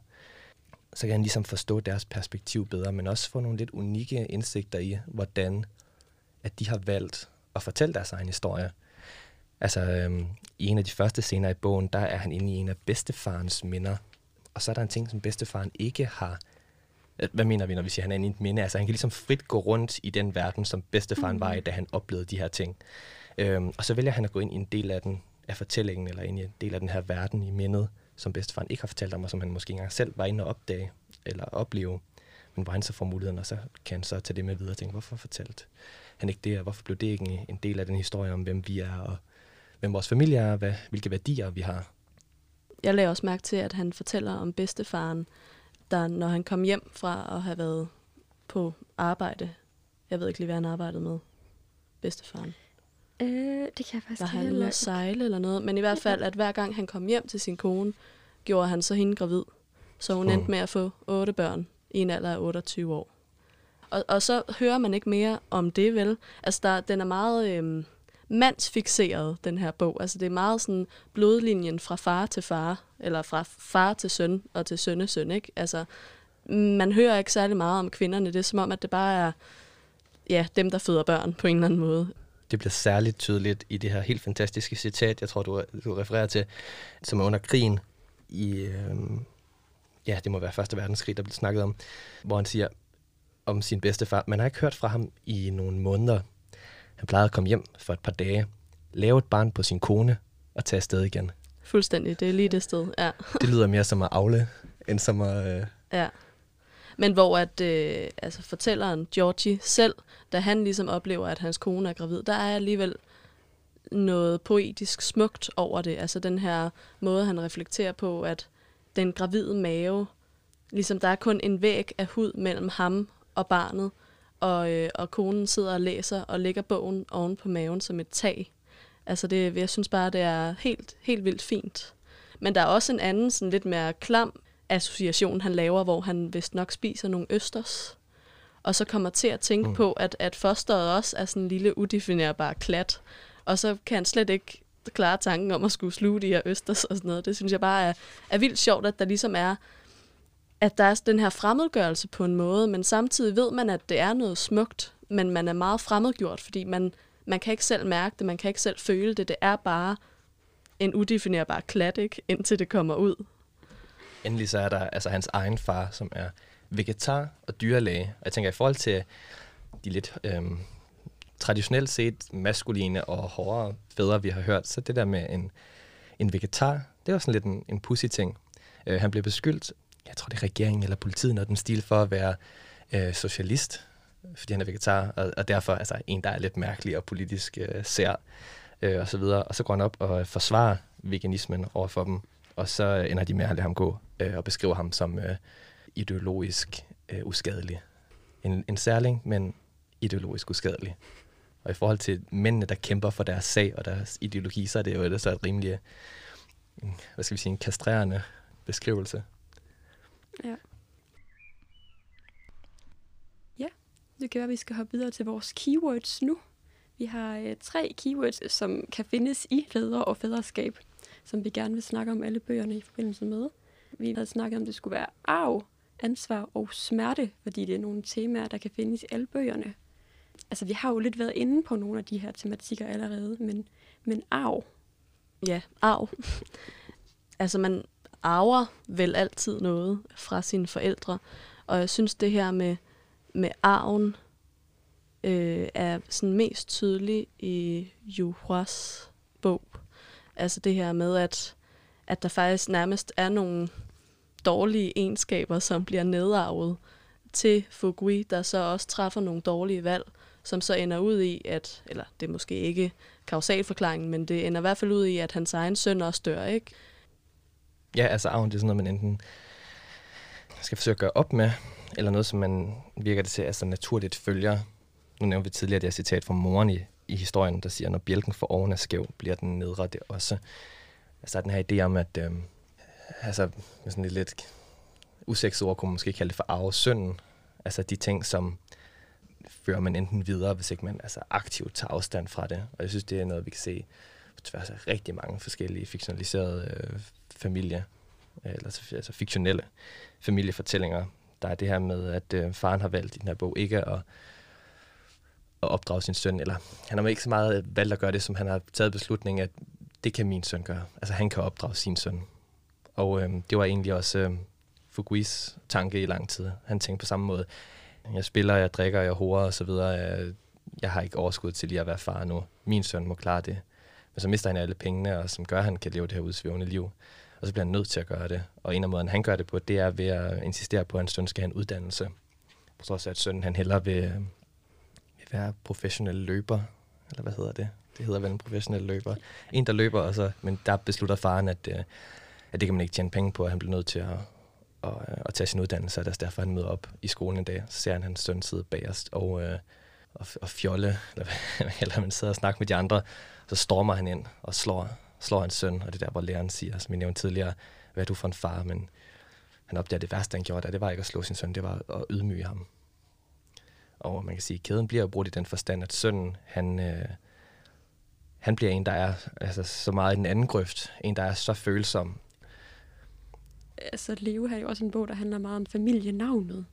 Speaker 4: så kan han ligesom forstå deres perspektiv bedre, men også få nogle lidt unikke indsigter i, hvordan at de har valgt at fortælle deres egen historie. Altså, øhm, i en af de første scener i bogen, der er han inde i en af bedstefarens minder. Og så er der en ting, som bedstefaren ikke har. Hvad mener vi, når vi siger, at han er inde i et minde? Altså, han kan ligesom frit gå rundt i den verden, som bedstefaren mm. var i, da han oplevede de her ting. Øhm, og så vælger han at gå ind i en del af den af fortællingen, eller ind i en del af den her verden i mindet, som bedstefaren ikke har fortalt om, og som han måske engang selv var inde og opdage eller opleve. Men hvor han så får muligheden, og så kan han så tage det med videre og tænke, hvorfor fortalte han ikke det, og hvorfor blev det ikke en del af den historie om, hvem vi er, og hvem vores familie er, og hvad, hvilke værdier vi har.
Speaker 3: Jeg lagde også mærke til, at han fortæller om bedstefaren, der når han kom hjem fra at have været på arbejde, jeg ved ikke lige, hvad han arbejdede med, bedstefaren.
Speaker 2: Øh, det kan jeg faktisk
Speaker 3: Var han ude at sejle eller noget? Men i hvert fald, at hver gang han kom hjem til sin kone, gjorde han så hende gravid. Så hun mm. endte med at få otte børn i en alder af 28 år. Og, og så hører man ikke mere om det, vel? Altså, der, den er meget øhm, mandsfixeret, den her bog. Altså, det er meget sådan blodlinjen fra far til far, eller fra far til søn og til sønnesøn, ikke? Altså, man hører ikke særlig meget om kvinderne. Det er som om, at det bare er ja, dem, der føder børn på en eller anden måde
Speaker 4: det bliver særligt tydeligt i det her helt fantastiske citat, jeg tror, du, du refererer til, som er under krigen i, øh, ja, det må være Første Verdenskrig, der bliver snakket om, hvor han siger om sin bedstefar, man har ikke hørt fra ham i nogle måneder. Han plejede at komme hjem for et par dage, lave et barn på sin kone og tage afsted igen.
Speaker 3: Fuldstændig, det er lige det sted, ja.
Speaker 4: det lyder mere som at afle, end som at... Øh,
Speaker 3: ja. Men hvor at, øh, altså fortælleren Georgie selv, da han ligesom oplever, at hans kone er gravid, der er alligevel noget poetisk smukt over det. Altså den her måde, han reflekterer på, at den gravide mave, ligesom der er kun en væg af hud mellem ham og barnet, og, øh, og konen sidder og læser og lægger bogen oven på maven som et tag. Altså det, jeg synes bare, det er helt, helt vildt fint. Men der er også en anden, sådan lidt mere klam association, han laver, hvor han vist nok spiser nogle østers, og så kommer til at tænke mm. på, at, at fosteret også er sådan en lille udefinerbar klat, og så kan han slet ikke klare tanken om at skulle sluge de her østers og sådan noget. Det synes jeg bare er, er vildt sjovt, at der ligesom er, at der er den her fremmedgørelse på en måde, men samtidig ved man, at det er noget smukt, men man er meget fremmedgjort, fordi man, man kan ikke selv mærke det, man kan ikke selv føle det. Det er bare en udefinerbar klat, ikke? indtil det kommer ud.
Speaker 4: Endelig så er der altså hans egen far, som er vegetar og dyrlæge. Og jeg tænker, i forhold til de lidt øhm, traditionelt set maskuline og hårde fædre, vi har hørt, så det der med en, en vegetar, det var sådan lidt en, en pussy ting. Øh, han blev beskyldt, jeg tror det er regeringen eller politiet, når den stil for at være øh, socialist, fordi han er vegetar, og, og derfor altså en, der er lidt mærkelig og politisk øh, sær, øh, og så videre. Og så går han op og forsvarer veganismen over for dem, og så ender de med at lade ham gå øh, og beskriver ham som øh, ideologisk øh, uskadelig. En, en særling, men ideologisk uskadelig. Og i forhold til mændene, der kæmper for deres sag og deres ideologi, så er det jo det så et rimelig, øh, hvad skal vi sige, en kastrerende beskrivelse.
Speaker 2: Ja. Ja, det kan være, at vi skal hoppe videre til vores keywords nu. Vi har øh, tre keywords, som kan findes i fædre og fædreskab, som vi gerne vil snakke om alle bøgerne i forbindelse med. Vi havde snakket om, at det skulle være arv, ansvar og smerte, fordi det er nogle temaer, der kan findes i alle bøgerne. Altså, vi har jo lidt været inde på nogle af de her tematikker allerede, men, men arv.
Speaker 3: Ja, arv. altså, man arver vel altid noget fra sine forældre, og jeg synes, det her med, med arven øh, er sådan mest tydelig i Juhuas. Altså det her med, at, at der faktisk nærmest er nogle dårlige egenskaber, som bliver nedarvet til Fugui, der så også træffer nogle dårlige valg, som så ender ud i, at, eller det er måske ikke kausalforklaringen, men det ender i hvert fald ud i, at hans egen søn også dør, ikke?
Speaker 4: Ja, altså arven, det er sådan noget, man enten skal forsøge at gøre op med, eller noget, som man virker det til, altså naturligt følger. Nu nævnte vi tidligere det her citat fra moren i, i historien, der siger, når bjælken for oven er skæv, bliver den nedre det også. Altså der er den her idé om, at øh, altså, med sådan lidt, lidt usekset ord kunne man måske kalde det for arvesynden. Altså de ting, som fører man enten videre, hvis ikke man altså, aktivt tager afstand fra det. Og jeg synes, det er noget, vi kan se på tværs af rigtig mange forskellige fiktionaliserede øh, familie, øh, eller altså fiktionelle familiefortællinger. Der er det her med, at øh, faren har valgt i den her bog ikke at, at opdrage sin søn, eller han har ikke så meget valgt at gøre det, som han har taget beslutningen, at det kan min søn gøre. Altså han kan opdrage sin søn. Og øh, det var egentlig også øh, Fuguis tanke i lang tid. Han tænkte på samme måde. Jeg spiller, jeg drikker, jeg horer og så videre. Jeg, har ikke overskud til lige at være far nu. Min søn må klare det. Men så mister han alle pengene, og som gør, at han kan leve det her udsvævende liv. Og så bliver han nødt til at gøre det. Og en af måderne, han gør det på, det er ved at insistere på, at hans søn skal have en uddannelse. På trods af, at sønnen han hellere vil, øhm, vil være professionel løber. Eller hvad hedder det? Det hedder vel en professionel løber. En, der løber, og så, men der beslutter faren, at, øh, at det kan man ikke tjene penge på, at han bliver nødt til at, at, at tage sin uddannelse, og der derfor, han møder op i skolen en dag. Så ser han hans søn sidde bagerst og, øh, og, og fjolle, eller, eller man sidder og snakker med de andre, så stormer han ind og slår, slår hans søn, og det er der, hvor læreren siger, som jeg nævnte tidligere, hvad er du for en far, men han opdager, det værste, han gjorde, der, det var ikke at slå sin søn, det var at ydmyge ham. Og man kan sige, at kæden bliver brudt i den forstand, at sønnen, han, øh, han bliver en, der er altså, så meget i den anden grøft, en, der er så følsom.
Speaker 2: Altså, Leo har jo også en bog, der handler meget om familienavnet.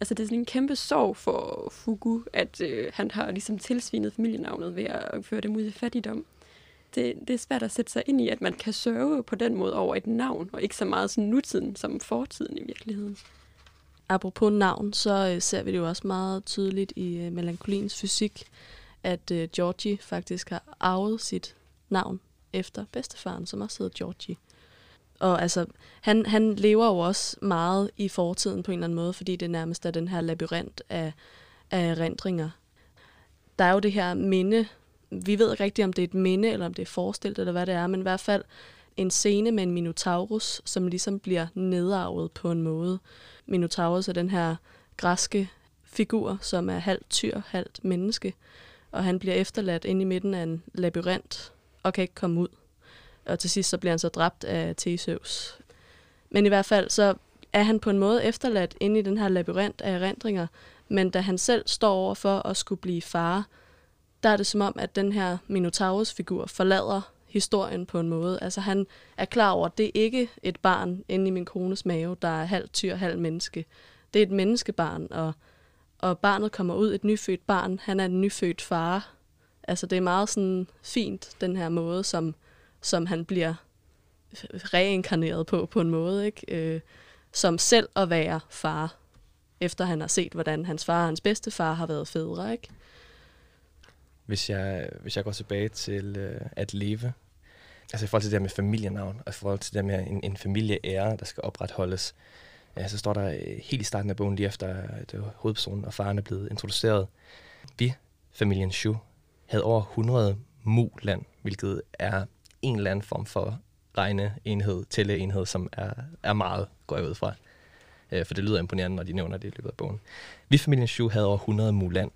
Speaker 2: Altså, det er sådan en kæmpe sorg for Fugu, at øh, han har ligesom tilsvinet familienavnet ved at føre dem ud i fattigdom. Det, det er svært at sætte sig ind i, at man kan sørge på den måde over et navn, og ikke så meget sådan nutiden som fortiden i virkeligheden.
Speaker 3: Apropos navn, så øh, ser vi det jo også meget tydeligt i øh, melankolins fysik, at øh, Georgie faktisk har arvet sit navn efter bedstefaren, som også hedder Georgie. Og altså, han, han lever jo også meget i fortiden på en eller anden måde, fordi det nærmest er den her labyrint af, af rendringer. Der er jo det her minde. Vi ved ikke rigtigt, om det er et minde, eller om det er forestillet, eller hvad det er, men i hvert fald en scene med en Minotaurus, som ligesom bliver nedarvet på en måde. Minotaurus er den her græske figur, som er halvt tyr, halvt menneske, og han bliver efterladt inde i midten af en labyrint og kan ikke komme ud og til sidst så bliver han så dræbt af Theseus. Men i hvert fald så er han på en måde efterladt inde i den her labyrint af erindringer, men da han selv står over for at skulle blive far, der er det som om, at den her Minotaurus-figur forlader historien på en måde. Altså han er klar over, at det er ikke et barn inde i min kones mave, der er halv tyr, halv menneske. Det er et menneskebarn, og, og barnet kommer ud, et nyfødt barn. Han er en nyfødt far. Altså det er meget sådan fint, den her måde, som, som han bliver reinkarneret på, på en måde, ikke? Øh, som selv at være far, efter han har set, hvordan hans far og hans bedstefar har været fædre, ikke?
Speaker 4: Hvis jeg, hvis jeg går tilbage til øh, at leve, altså i forhold til det der med familienavn, og i forhold til det der med en, en familieære, der skal opretholdes, ja, så står der øh, helt i starten af bogen, lige efter at øh, hovedpersonen og faren er blevet introduceret. Vi, familien Shu, havde over 100 muland, hvilket er en eller anden form for regneenhed, tælleenhed, som er, er meget, går jeg ud fra. Øh, for det lyder imponerende, når de nævner det i løbet af bogen. Vi familien Shu havde over 100 muland.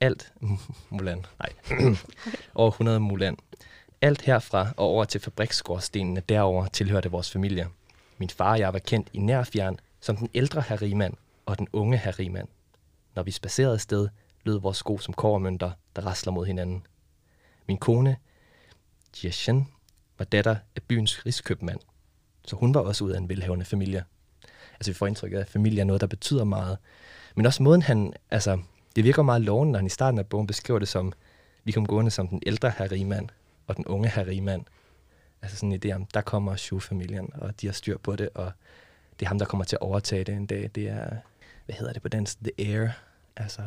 Speaker 4: Alt, muland, nej, over 100 muland. Alt herfra og over til fabriksskorstenene derover tilhørte vores familie. Min far og jeg var kendt i nærfjern som den ældre herrimand og den unge herrimand. Når vi spacerede sted, lød vores sko som kovermønter, der rasler mod hinanden. Min kone, Jieshen, var datter af byens rigskøbmand, så hun var også ud af en velhavende familie. Altså vi får indtryk af, at familie er noget, der betyder meget. Men også måden han, altså det virker meget lovende, når han i starten af bogen beskriver det som, vi kom gående som den ældre herrimand og den unge herrimand. Altså sådan en idé om, der kommer Shu-familien, og de har styr på det, og det er ham, der kommer til at overtage det en dag. Det er, hvad hedder det på dansk? The Heir. Altså,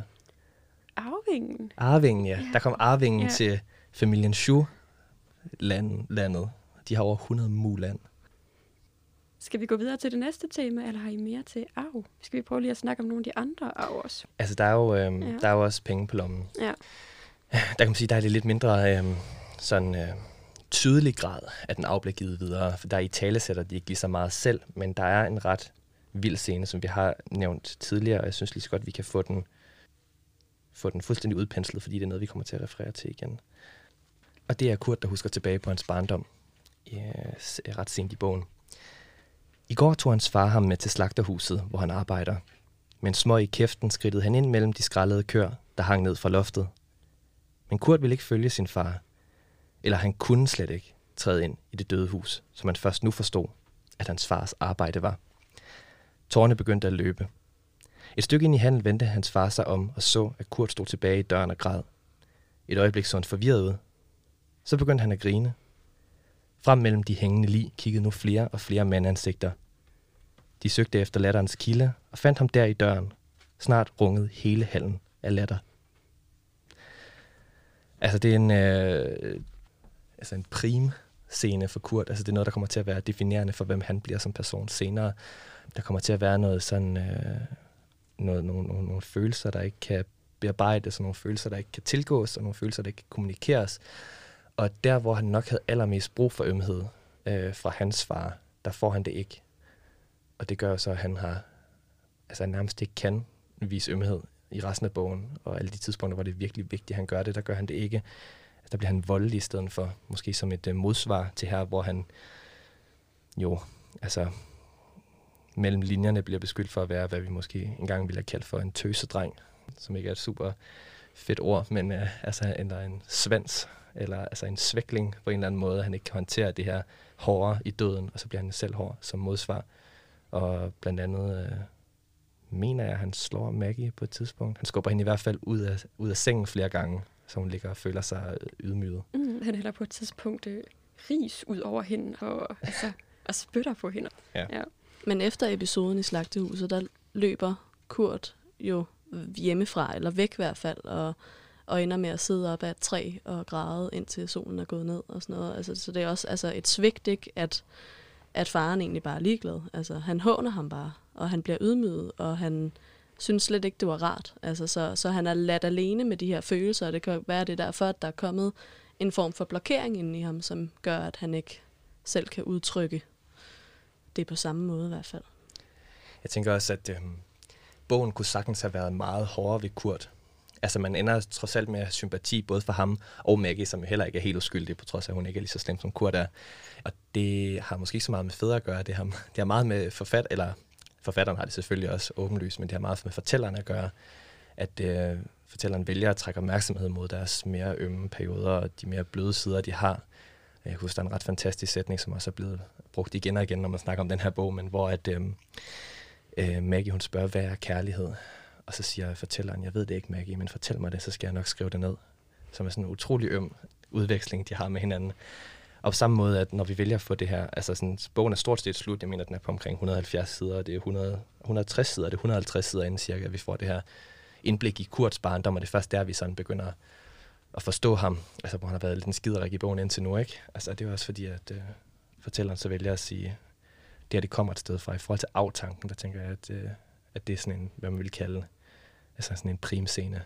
Speaker 2: Arvingen.
Speaker 4: Arvingen, ja.
Speaker 2: Ja.
Speaker 4: Der kom arvingen
Speaker 2: Ja.
Speaker 4: til familien Shu land, landet. De har over 100 muland.
Speaker 2: Skal vi gå videre til det næste tema, eller har I mere til arv? Skal vi prøve lige at snakke om nogle af de andre arv også?
Speaker 4: Altså, der er jo, øhm,
Speaker 2: Ja.
Speaker 4: ja. der er jo også penge på lommen.
Speaker 2: Ja.
Speaker 4: Der kan man sige, der er det lidt mindre øhm, sådan øh, tydelig grad, at den arv bliver givet videre. For der i tale sætter de ikke lige så meget selv, men der er en ret vild scene, som vi har nævnt tidligere, og jeg synes lige så godt, vi kan få den, få den fuldstændig udpenslet, fordi det er noget, vi kommer til at referere til igen. Og det er Kurt, der husker tilbage på hans barndom, yes, øh, ret sent i bogen. I går tog hans far ham med til slagterhuset, hvor han arbejder. Men små i kæften skridtede han ind mellem de skrællede køer, der hang ned fra loftet. Men Kurt ville ikke følge sin far. Eller han kunne slet ikke træde ind i det døde hus, som han først nu forstod, at hans fars arbejde var. Tårne begyndte at løbe. Et stykke ind i handel vendte hans far sig om og så, at Kurt stod tilbage i døren og græd. Et øjeblik så han forvirret ud. Så begyndte han at grine. Frem mellem de hængende lig kiggede nu flere og flere mandansigter. De søgte efter latterens kilde og fandt ham der i døren. Snart rungede hele hallen af latter. Altså, det er en, øh, altså en prim scene for Kurt. Altså, det er noget, der kommer til at være definerende for, hvem han bliver som person senere. Der kommer til at være noget sådan, øh, noget, nogle, nogle, nogle følelser, der ikke kan bearbejdes, og nogle følelser, der ikke kan tilgås, og nogle følelser, der ikke kan kommunikeres. Og der, hvor han nok havde allermest brug for ømhed øh, fra hans far, der får han det ikke. Og det gør så, at han har, altså han nærmest ikke kan vise ømhed i resten af bogen, og alle de tidspunkter, hvor det er virkelig vigtigt, at han gør det, der gør han det ikke. Altså, der bliver han voldelig i stedet for, måske som et øh, modsvar til her, hvor han jo, altså mellem linjerne bliver beskyldt for at være, hvad vi måske engang ville have kaldt for en tøsedreng, som ikke er et super fedt ord, men øh, altså eller en svans, eller altså en svækling på en eller anden måde, at han ikke kan håndtere det her hårdere i døden, og så bliver han selv hård som modsvar. Og blandt andet øh, mener jeg, at han slår Maggie på et tidspunkt. Han skubber hende i hvert fald ud af, ud af sengen flere gange, så hun ligger og føler sig øh, ydmyget.
Speaker 2: Mm, han hælder på et tidspunkt øh, ris ud over hende, og, altså, og spytter på hende.
Speaker 4: Ja.
Speaker 2: ja.
Speaker 3: Men efter episoden i Slagtehuset, der løber Kurt jo hjemmefra, eller væk i hvert fald, og, og ender med at sidde op ad et træ og græde, indtil solen er gået ned og sådan noget. Altså, så det er også altså, et svigt, ikke, at, at faren egentlig bare er ligeglad. Altså, han håner ham bare, og han bliver ydmyget, og han synes slet ikke, det var rart. Altså, så, så han er ladt alene med de her følelser, og det kan være, det derfor, at der er kommet en form for blokering inde i ham, som gør, at han ikke selv kan udtrykke det på samme måde i hvert fald.
Speaker 4: Jeg tænker også, at øh, bogen kunne sagtens have været meget hårdere ved Kurt. Altså man ender trods alt med at have sympati både for ham og Maggie, som heller ikke er helt uskyldig, på trods af, at hun ikke er lige så slem som Kurt er. Og det har måske ikke så meget med fædre at gøre. Det har, det har meget med forfat, eller forfatteren har det selvfølgelig også åbenlyst, men det har meget med fortælleren at gøre. At øh, fortælleren vælger at trække opmærksomhed mod deres mere ømme perioder og de mere bløde sider, de har. Jeg husker, der er en ret fantastisk sætning, som også er blevet brugt igen og igen, når man snakker om den her bog, men hvor at, øhm, øh, Maggie hun spørger, hvad er kærlighed? Og så siger fortælleren, jeg ved det ikke Maggie, men fortæl mig det, så skal jeg nok skrive det ned. Som er sådan en utrolig øm udveksling, de har med hinanden. Og på samme måde, at når vi vælger at få det her, altså sådan, bogen er stort set slut, jeg mener, den er på omkring 170 sider, og det er 100, 160 sider, det er 150 sider inden cirka, at vi får det her indblik i Kurts barndom, og det er først der, vi sådan begynder at forstå ham, altså hvor han har været lidt en skiderik i bogen indtil nu, ikke? Altså det er også fordi, at øh, fortælleren så vælger at sige, det her det kommer et sted fra. I forhold til aftanken, der tænker jeg, at, øh, at det er sådan en, hvad man vil kalde, altså sådan en primscene.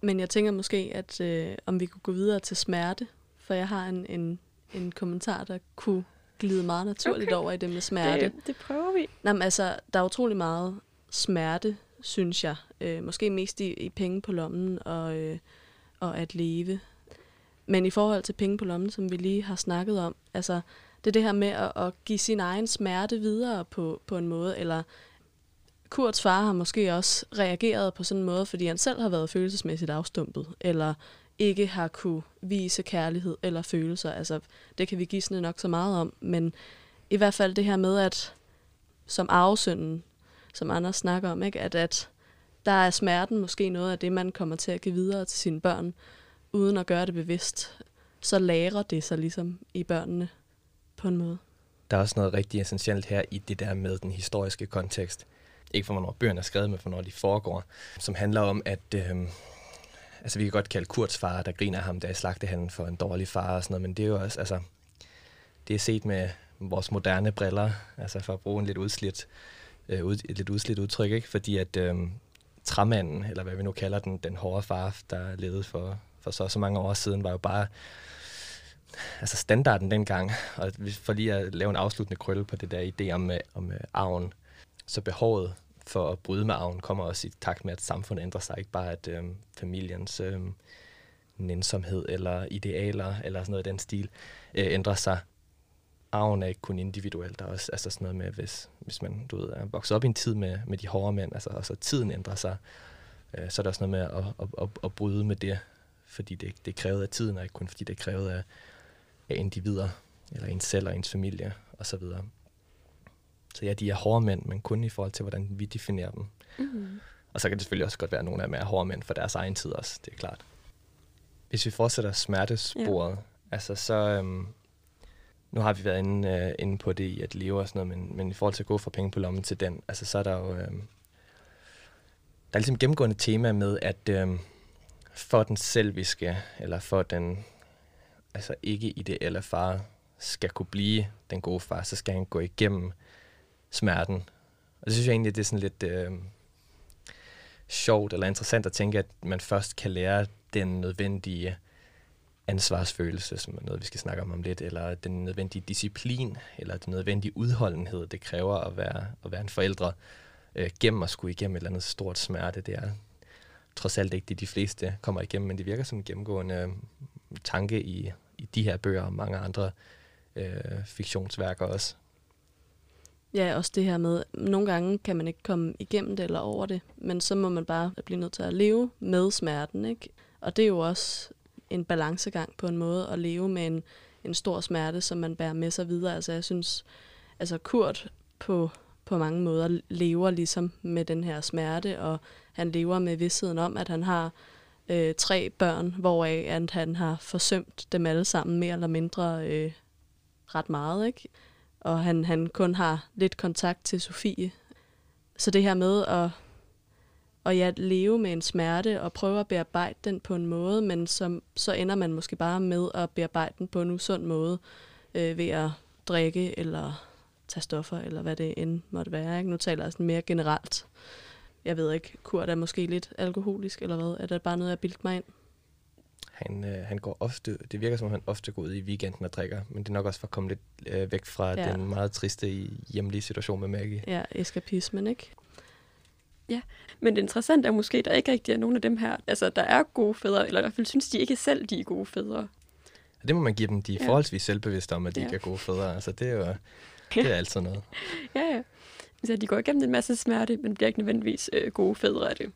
Speaker 3: Men jeg tænker måske, at øh, om vi kunne gå videre til smerte, for jeg har en, en, en kommentar, der kunne glide meget naturligt okay. over i det med smerte.
Speaker 2: Det, det prøver vi.
Speaker 3: Nå, men altså, der er utrolig meget smerte, synes jeg. Øh, måske mest i, i penge på lommen og, øh, og at leve. Men i forhold til penge på lommen, som vi lige har snakket om, altså, det er det her med at, at give sin egen smerte videre på, på en måde, eller Kurts far har måske også reageret på sådan en måde, fordi han selv har været følelsesmæssigt afstumpet, eller ikke har kunne vise kærlighed eller følelser. Altså, det kan vi gisne nok så meget om, men i hvert fald det her med, at som arvesønnen, som Anders snakker om, ikke? At, at der er smerten måske noget af det, man kommer til at give videre til sine børn, uden at gøre det bevidst. Så lærer det sig ligesom i børnene på en måde.
Speaker 4: Der er også noget rigtig essentielt her i det der med den historiske kontekst. Ikke for, hvornår bøgerne er skrevet, men for, hvornår de foregår. Som handler om, at øh, altså, vi kan godt kalde Kurts far, der griner ham, der i slagtehandlen for en dårlig far og sådan noget, men det er jo også, altså, det er set med vores moderne briller, altså for at bruge en lidt udslidt, øh, ud, et lidt udslidt udtryk, ikke? fordi at øh, træmanden, eller hvad vi nu kalder den, den hårde far, der levede for, for så så mange år siden, var jo bare altså standarden dengang, og for lige at lave en afsluttende krølle på det der idé om, øh, om øh, arven, så behovet for at bryde med arven kommer også i takt med, at samfundet ændrer sig. Ikke bare at øh, familiens øh, nænsomhed eller idealer eller sådan noget i den stil øh, ændrer sig. Arven er ikke kun individuel. Der er også altså sådan noget med, hvis, hvis man du ved, er vokset op i en tid med, med de hårde mænd, altså, og så tiden ændrer sig, øh, så er der også noget med at, at, at, at bryde med det, fordi det, det er krævet af tiden, og ikke kun fordi det er krævet af, af individer, eller ens selv og ens familie osv. Så ja, de er hårde mænd, men kun i forhold til, hvordan vi definerer dem. Mm-hmm. Og så kan det selvfølgelig også godt være, at nogle af dem er hårde mænd for deres egen tid også, det er klart. Hvis vi fortsætter smertesporet, ja. altså så... Øhm, nu har vi været inde, øh, inde på det i at leve og sådan noget, men, men i forhold til at gå fra penge på lommen til den, altså så er der jo... Øhm, der er ligesom gennemgående tema med, at øhm, for den selviske, eller for den altså ikke ideelle far, skal kunne blive den gode far, så skal han gå igennem smerten. Og det synes jeg egentlig, det er sådan lidt øh, sjovt eller interessant at tænke, at man først kan lære den nødvendige ansvarsfølelse, som er noget, vi skal snakke om om lidt, eller den nødvendige disciplin, eller den nødvendige udholdenhed, det kræver at være, at være en forældre øh, gennem at skulle igennem et eller andet stort smerte. Det er trods alt ikke det, de fleste kommer igennem, men det virker som en gennemgående øh, tanke i, i de her bøger og mange andre øh, fiktionsværker også.
Speaker 3: Ja, også det her med, nogle gange kan man ikke komme igennem det eller over det, men så må man bare blive nødt til at leve med smerten, ikke? Og det er jo også en balancegang på en måde, at leve med en, en stor smerte, som man bærer med sig videre. Altså jeg synes, altså Kurt på, på mange måder lever ligesom med den her smerte, og han lever med vidsheden om, at han har øh, tre børn, hvoraf at han har forsømt dem alle sammen mere eller mindre øh, ret meget, ikke? Og han, han kun har lidt kontakt til Sofie. Så det her med at, at ja, leve med en smerte og prøve at bearbejde den på en måde, men som, så ender man måske bare med at bearbejde den på en usund måde øh, ved at drikke eller tage stoffer, eller hvad det end måtte være. Ikke? Nu taler jeg sådan mere generelt. Jeg ved ikke, Kurt er måske lidt alkoholisk, eller hvad? Er det bare noget, jeg bildt mig ind?
Speaker 4: Han, øh, han går ofte, det virker som om han ofte går ud i weekenden og drikker, men det er nok også for at komme lidt øh, væk fra ja. den meget triste hjemlige situation med Maggie.
Speaker 3: Ja, eskapismen, ikke?
Speaker 2: Ja, men det interessante er måske, at der ikke rigtig er nogen af dem her, altså der er gode fædre, eller i hvert fald synes de ikke selv, de er gode fædre.
Speaker 4: Det må man give dem. De er ja. forholdsvis selvbevidste om, at de ja. ikke er gode fædre. Altså det er jo det er altid noget.
Speaker 2: ja, ja. Så de går igennem en masse smerte, men bliver ikke nødvendigvis øh, gode fædre af det.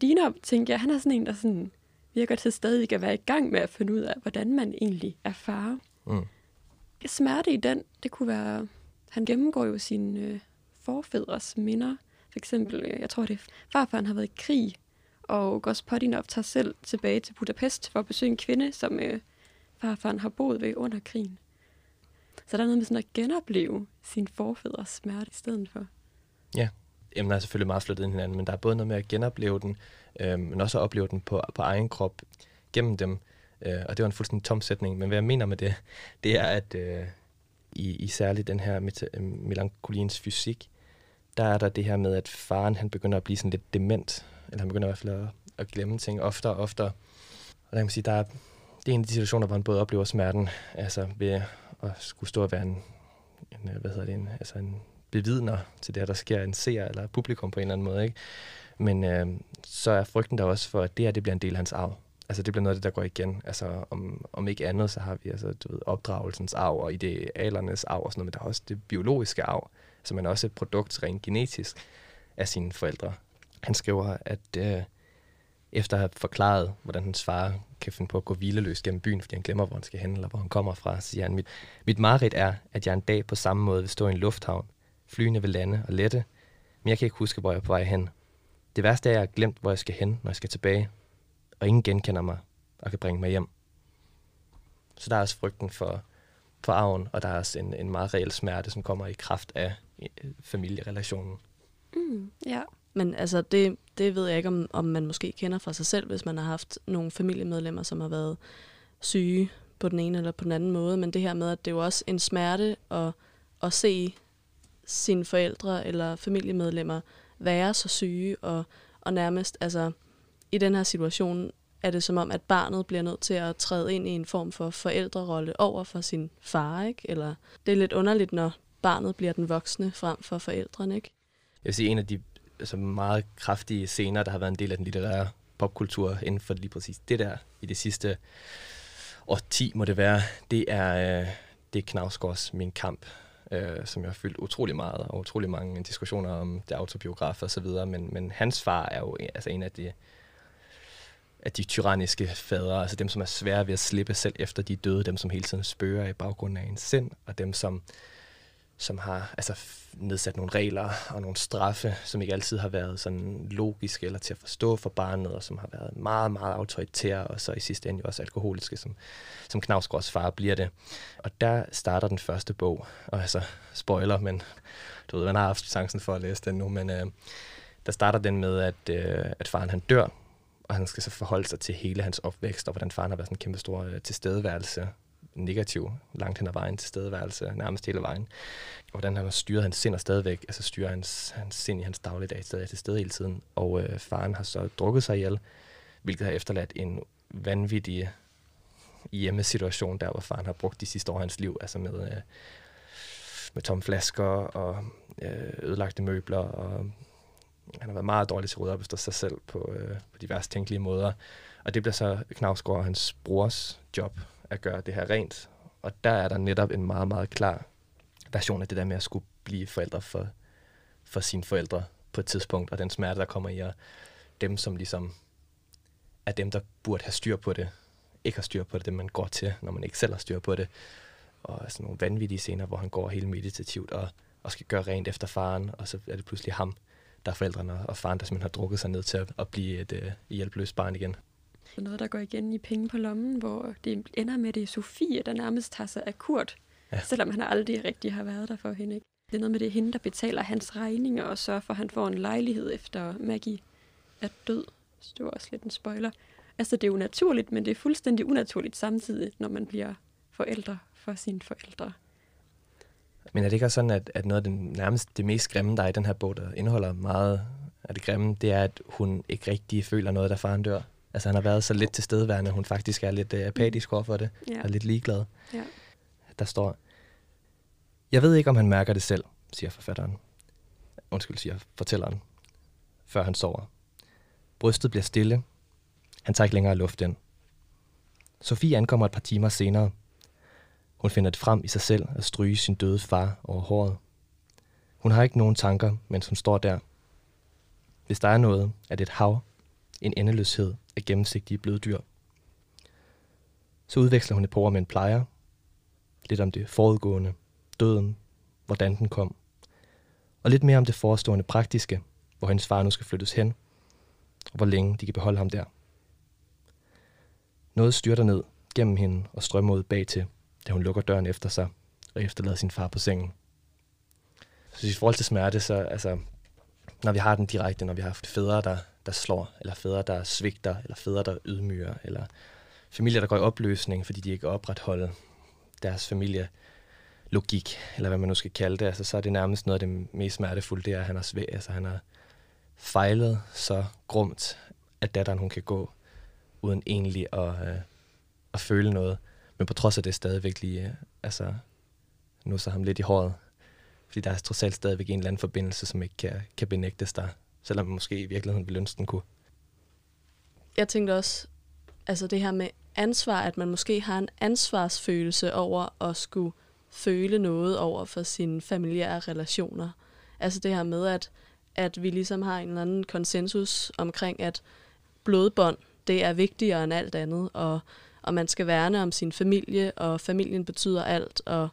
Speaker 2: Dina, tænker jeg, han er sådan en, der sådan, virker til stadig at være i gang med at finde ud af, hvordan man egentlig er far.
Speaker 4: Mm.
Speaker 2: Smerte i den, det kunne være, han gennemgår jo sine øh, forfædres minder. For eksempel, øh, jeg tror det er farfaren har været i krig, og Gospodinov tager selv tilbage til Budapest for at besøge en kvinde, som øh, farfaren har boet ved under krigen. Så der er noget med sådan at genopleve sin forfædres smerte i stedet for.
Speaker 4: Ja, emner er selvfølgelig meget flyttet ind i hinanden, men der er både noget med at genopleve den, øh, men også at opleve den på, på egen krop gennem dem. Øh, og det var en fuldstændig tom sætning, men hvad jeg mener med det, det er, at øh, i, i særligt den her meta- øh, melankoliens fysik, der er der det her med, at faren han begynder at blive sådan lidt dement, eller han begynder i hvert fald at, at glemme ting oftere og oftere. Og der kan man sige, der er, det er en af de situationer, hvor han både oplever smerten, altså ved at skulle stå og være en, en øh, hvad hedder det, en, altså en bevidner til det her, der sker en seer eller publikum på en eller anden måde. Ikke? Men øh, så er frygten der også for, at det her det bliver en del af hans arv. Altså det bliver noget af det, der går igen. Altså om, om ikke andet, så har vi altså, du ved, opdragelsens arv og idealernes arv og sådan noget, men der er også det biologiske arv. Så man er også et produkt rent genetisk af sine forældre. Han skriver, at øh, efter at have forklaret, hvordan hans far kan finde på at gå hvileløs gennem byen, fordi han glemmer, hvor han skal hen, eller hvor han kommer fra, siger han, mit, mit mareridt er, at jeg en dag på samme måde vil stå i en lufthavn, flyene vil lande og lette, men jeg kan ikke huske, hvor jeg er på vej hen. Det værste er, at jeg har glemt, hvor jeg skal hen, når jeg skal tilbage, og ingen genkender mig og kan bringe mig hjem. Så der er også frygten for, for arven, og der er også en, en meget reel smerte, som kommer i kraft af familierelationen.
Speaker 2: Mm, ja.
Speaker 3: Men altså, det, det ved jeg ikke, om, om man måske kender fra sig selv, hvis man har haft nogle familiemedlemmer, som har været syge på den ene eller på den anden måde. Men det her med, at det er jo også en smerte at, at se sine forældre eller familiemedlemmer være så syge, og, og nærmest, altså, i den her situation er det som om, at barnet bliver nødt til at træde ind i en form for forældrerolle over for sin far, ikke? Eller det er lidt underligt, når barnet bliver den voksne frem for forældrene, ikke?
Speaker 4: Jeg vil sige, en af de altså meget kraftige scener, der har været en del af den litterære popkultur inden for lige præcis det der i det sidste årti, må det være, det er, øh, det er Knavsgaards Min Kamp, øh, som jeg har fyldt utrolig meget, og utrolig mange diskussioner om det autobiograf og så videre, men, men hans far er jo altså en af de, af de tyranniske fædre, altså dem, som er svære ved at slippe selv efter de døde, dem, som hele tiden spørger i baggrunden af ens sind, og dem, som som har altså, nedsat nogle regler og nogle straffe, som ikke altid har været sådan logiske eller til at forstå for barnet, og som har været meget, meget autoritære, og så i sidste ende også alkoholiske, som, som Knavsgårds far bliver det. Og der starter den første bog, og altså spoiler, men du ved, man har haft chancen for at læse den nu, men øh, der starter den med, at, øh, at faren han dør, og han skal så forholde sig til hele hans opvækst, og hvordan faren har været sådan en kæmpe stor øh, tilstedeværelse negativ, langt hen ad vejen til stedeværelse, nærmest hele vejen. Og hvordan han har styret hans sind og stadigvæk, altså styrer hans, hans sind i hans dagligdag stadig til stede hele tiden. Og øh, faren har så drukket sig ihjel, hvilket har efterladt en vanvittig hjemmesituation, der hvor faren har brugt de sidste år af hans liv, altså med, øh, med tomme flasker og øh, ødelagte møbler, og han har været meget dårlig til at rydde op efter sig selv på, øh, på diverse tænkelige måder. Og det bliver så Knavsgaard og hans brors job at gøre det her rent. Og der er der netop en meget, meget klar version af det der med at skulle blive forældre for, for sine forældre på et tidspunkt, og den smerte, der kommer i, at dem, som ligesom er dem, der burde have styr på det, ikke har styr på det, dem man går til, når man ikke selv har styr på det. Og sådan nogle vanvittige scener, hvor han går helt meditativt og, og skal gøre rent efter faren, og så er det pludselig ham, der er forældrene, og faren, der simpelthen har drukket sig ned til at, at blive et uh, hjælpeløst barn igen
Speaker 2: noget, der går igen i penge på lommen, hvor det ender med, det er Sofie, der nærmest tager sig af Kurt, ja. selvom han aldrig rigtig har været der for hende. Ikke? Det er noget med, det er hende, der betaler hans regninger og sørger for, at han får en lejlighed efter Maggie er død. Så det var også lidt en spoiler. Altså, det er jo naturligt, men det er fuldstændig unaturligt samtidig, når man bliver forældre for sine forældre.
Speaker 4: Men er det ikke også sådan, at, at noget af det nærmest det mest grimme, der er i den her bog, der indeholder meget af det grimme, det er, at hun ikke rigtig føler noget, da faren dør? Altså han har været så lidt til stedværende, hun faktisk er lidt uh, apatisk over for det, ja. og lidt ligeglad. Ja. Der står, jeg ved ikke, om han mærker det selv, siger forfatteren. Undskyld, siger fortælleren, før han sover. Brystet bliver stille. Han tager ikke længere luft ind. Sofie ankommer et par timer senere. Hun finder det frem i sig selv at stryge sin døde far over håret. Hun har ikke nogen tanker, mens hun står der. Hvis der er noget, er det et hav, en endeløshed af gennemsigtige bløddyr. Så udveksler hun et par ord med en plejer, lidt om det forudgående, døden, hvordan den kom, og lidt mere om det forestående praktiske, hvor hendes far nu skal flyttes hen, og hvor længe de kan beholde ham der. Noget styrter ned gennem hende og strømmer ud bag til, da hun lukker døren efter sig og efterlader sin far på sengen. Så i forhold til smerte, så altså, når vi har den direkte, når vi har haft fædre, der, der slår, eller fædre, der svigter, eller fædre, der ydmyger, eller familier, der går i opløsning, fordi de ikke opretholder deres familie logik, eller hvad man nu skal kalde det, altså, så er det nærmest noget af det mest smertefulde, det er, at han har, svæ- altså, han har fejlet så grumt, at datteren hun kan gå uden egentlig at, øh, at føle noget. Men på trods af det stadigvæk lige, øh, altså, nu så ham lidt i håret. Fordi der er trods alt stadigvæk en eller anden forbindelse, som ikke kan, kan benægtes der. Selvom man måske i virkeligheden ville ønske, den kunne.
Speaker 3: Jeg tænkte også, altså det her med ansvar, at man måske har en ansvarsfølelse over at skulle føle noget over for sine familiære relationer. Altså det her med, at, at vi ligesom har en eller anden konsensus omkring, at blodbånd, det er vigtigere end alt andet, og, og man skal værne om sin familie, og familien betyder alt, og,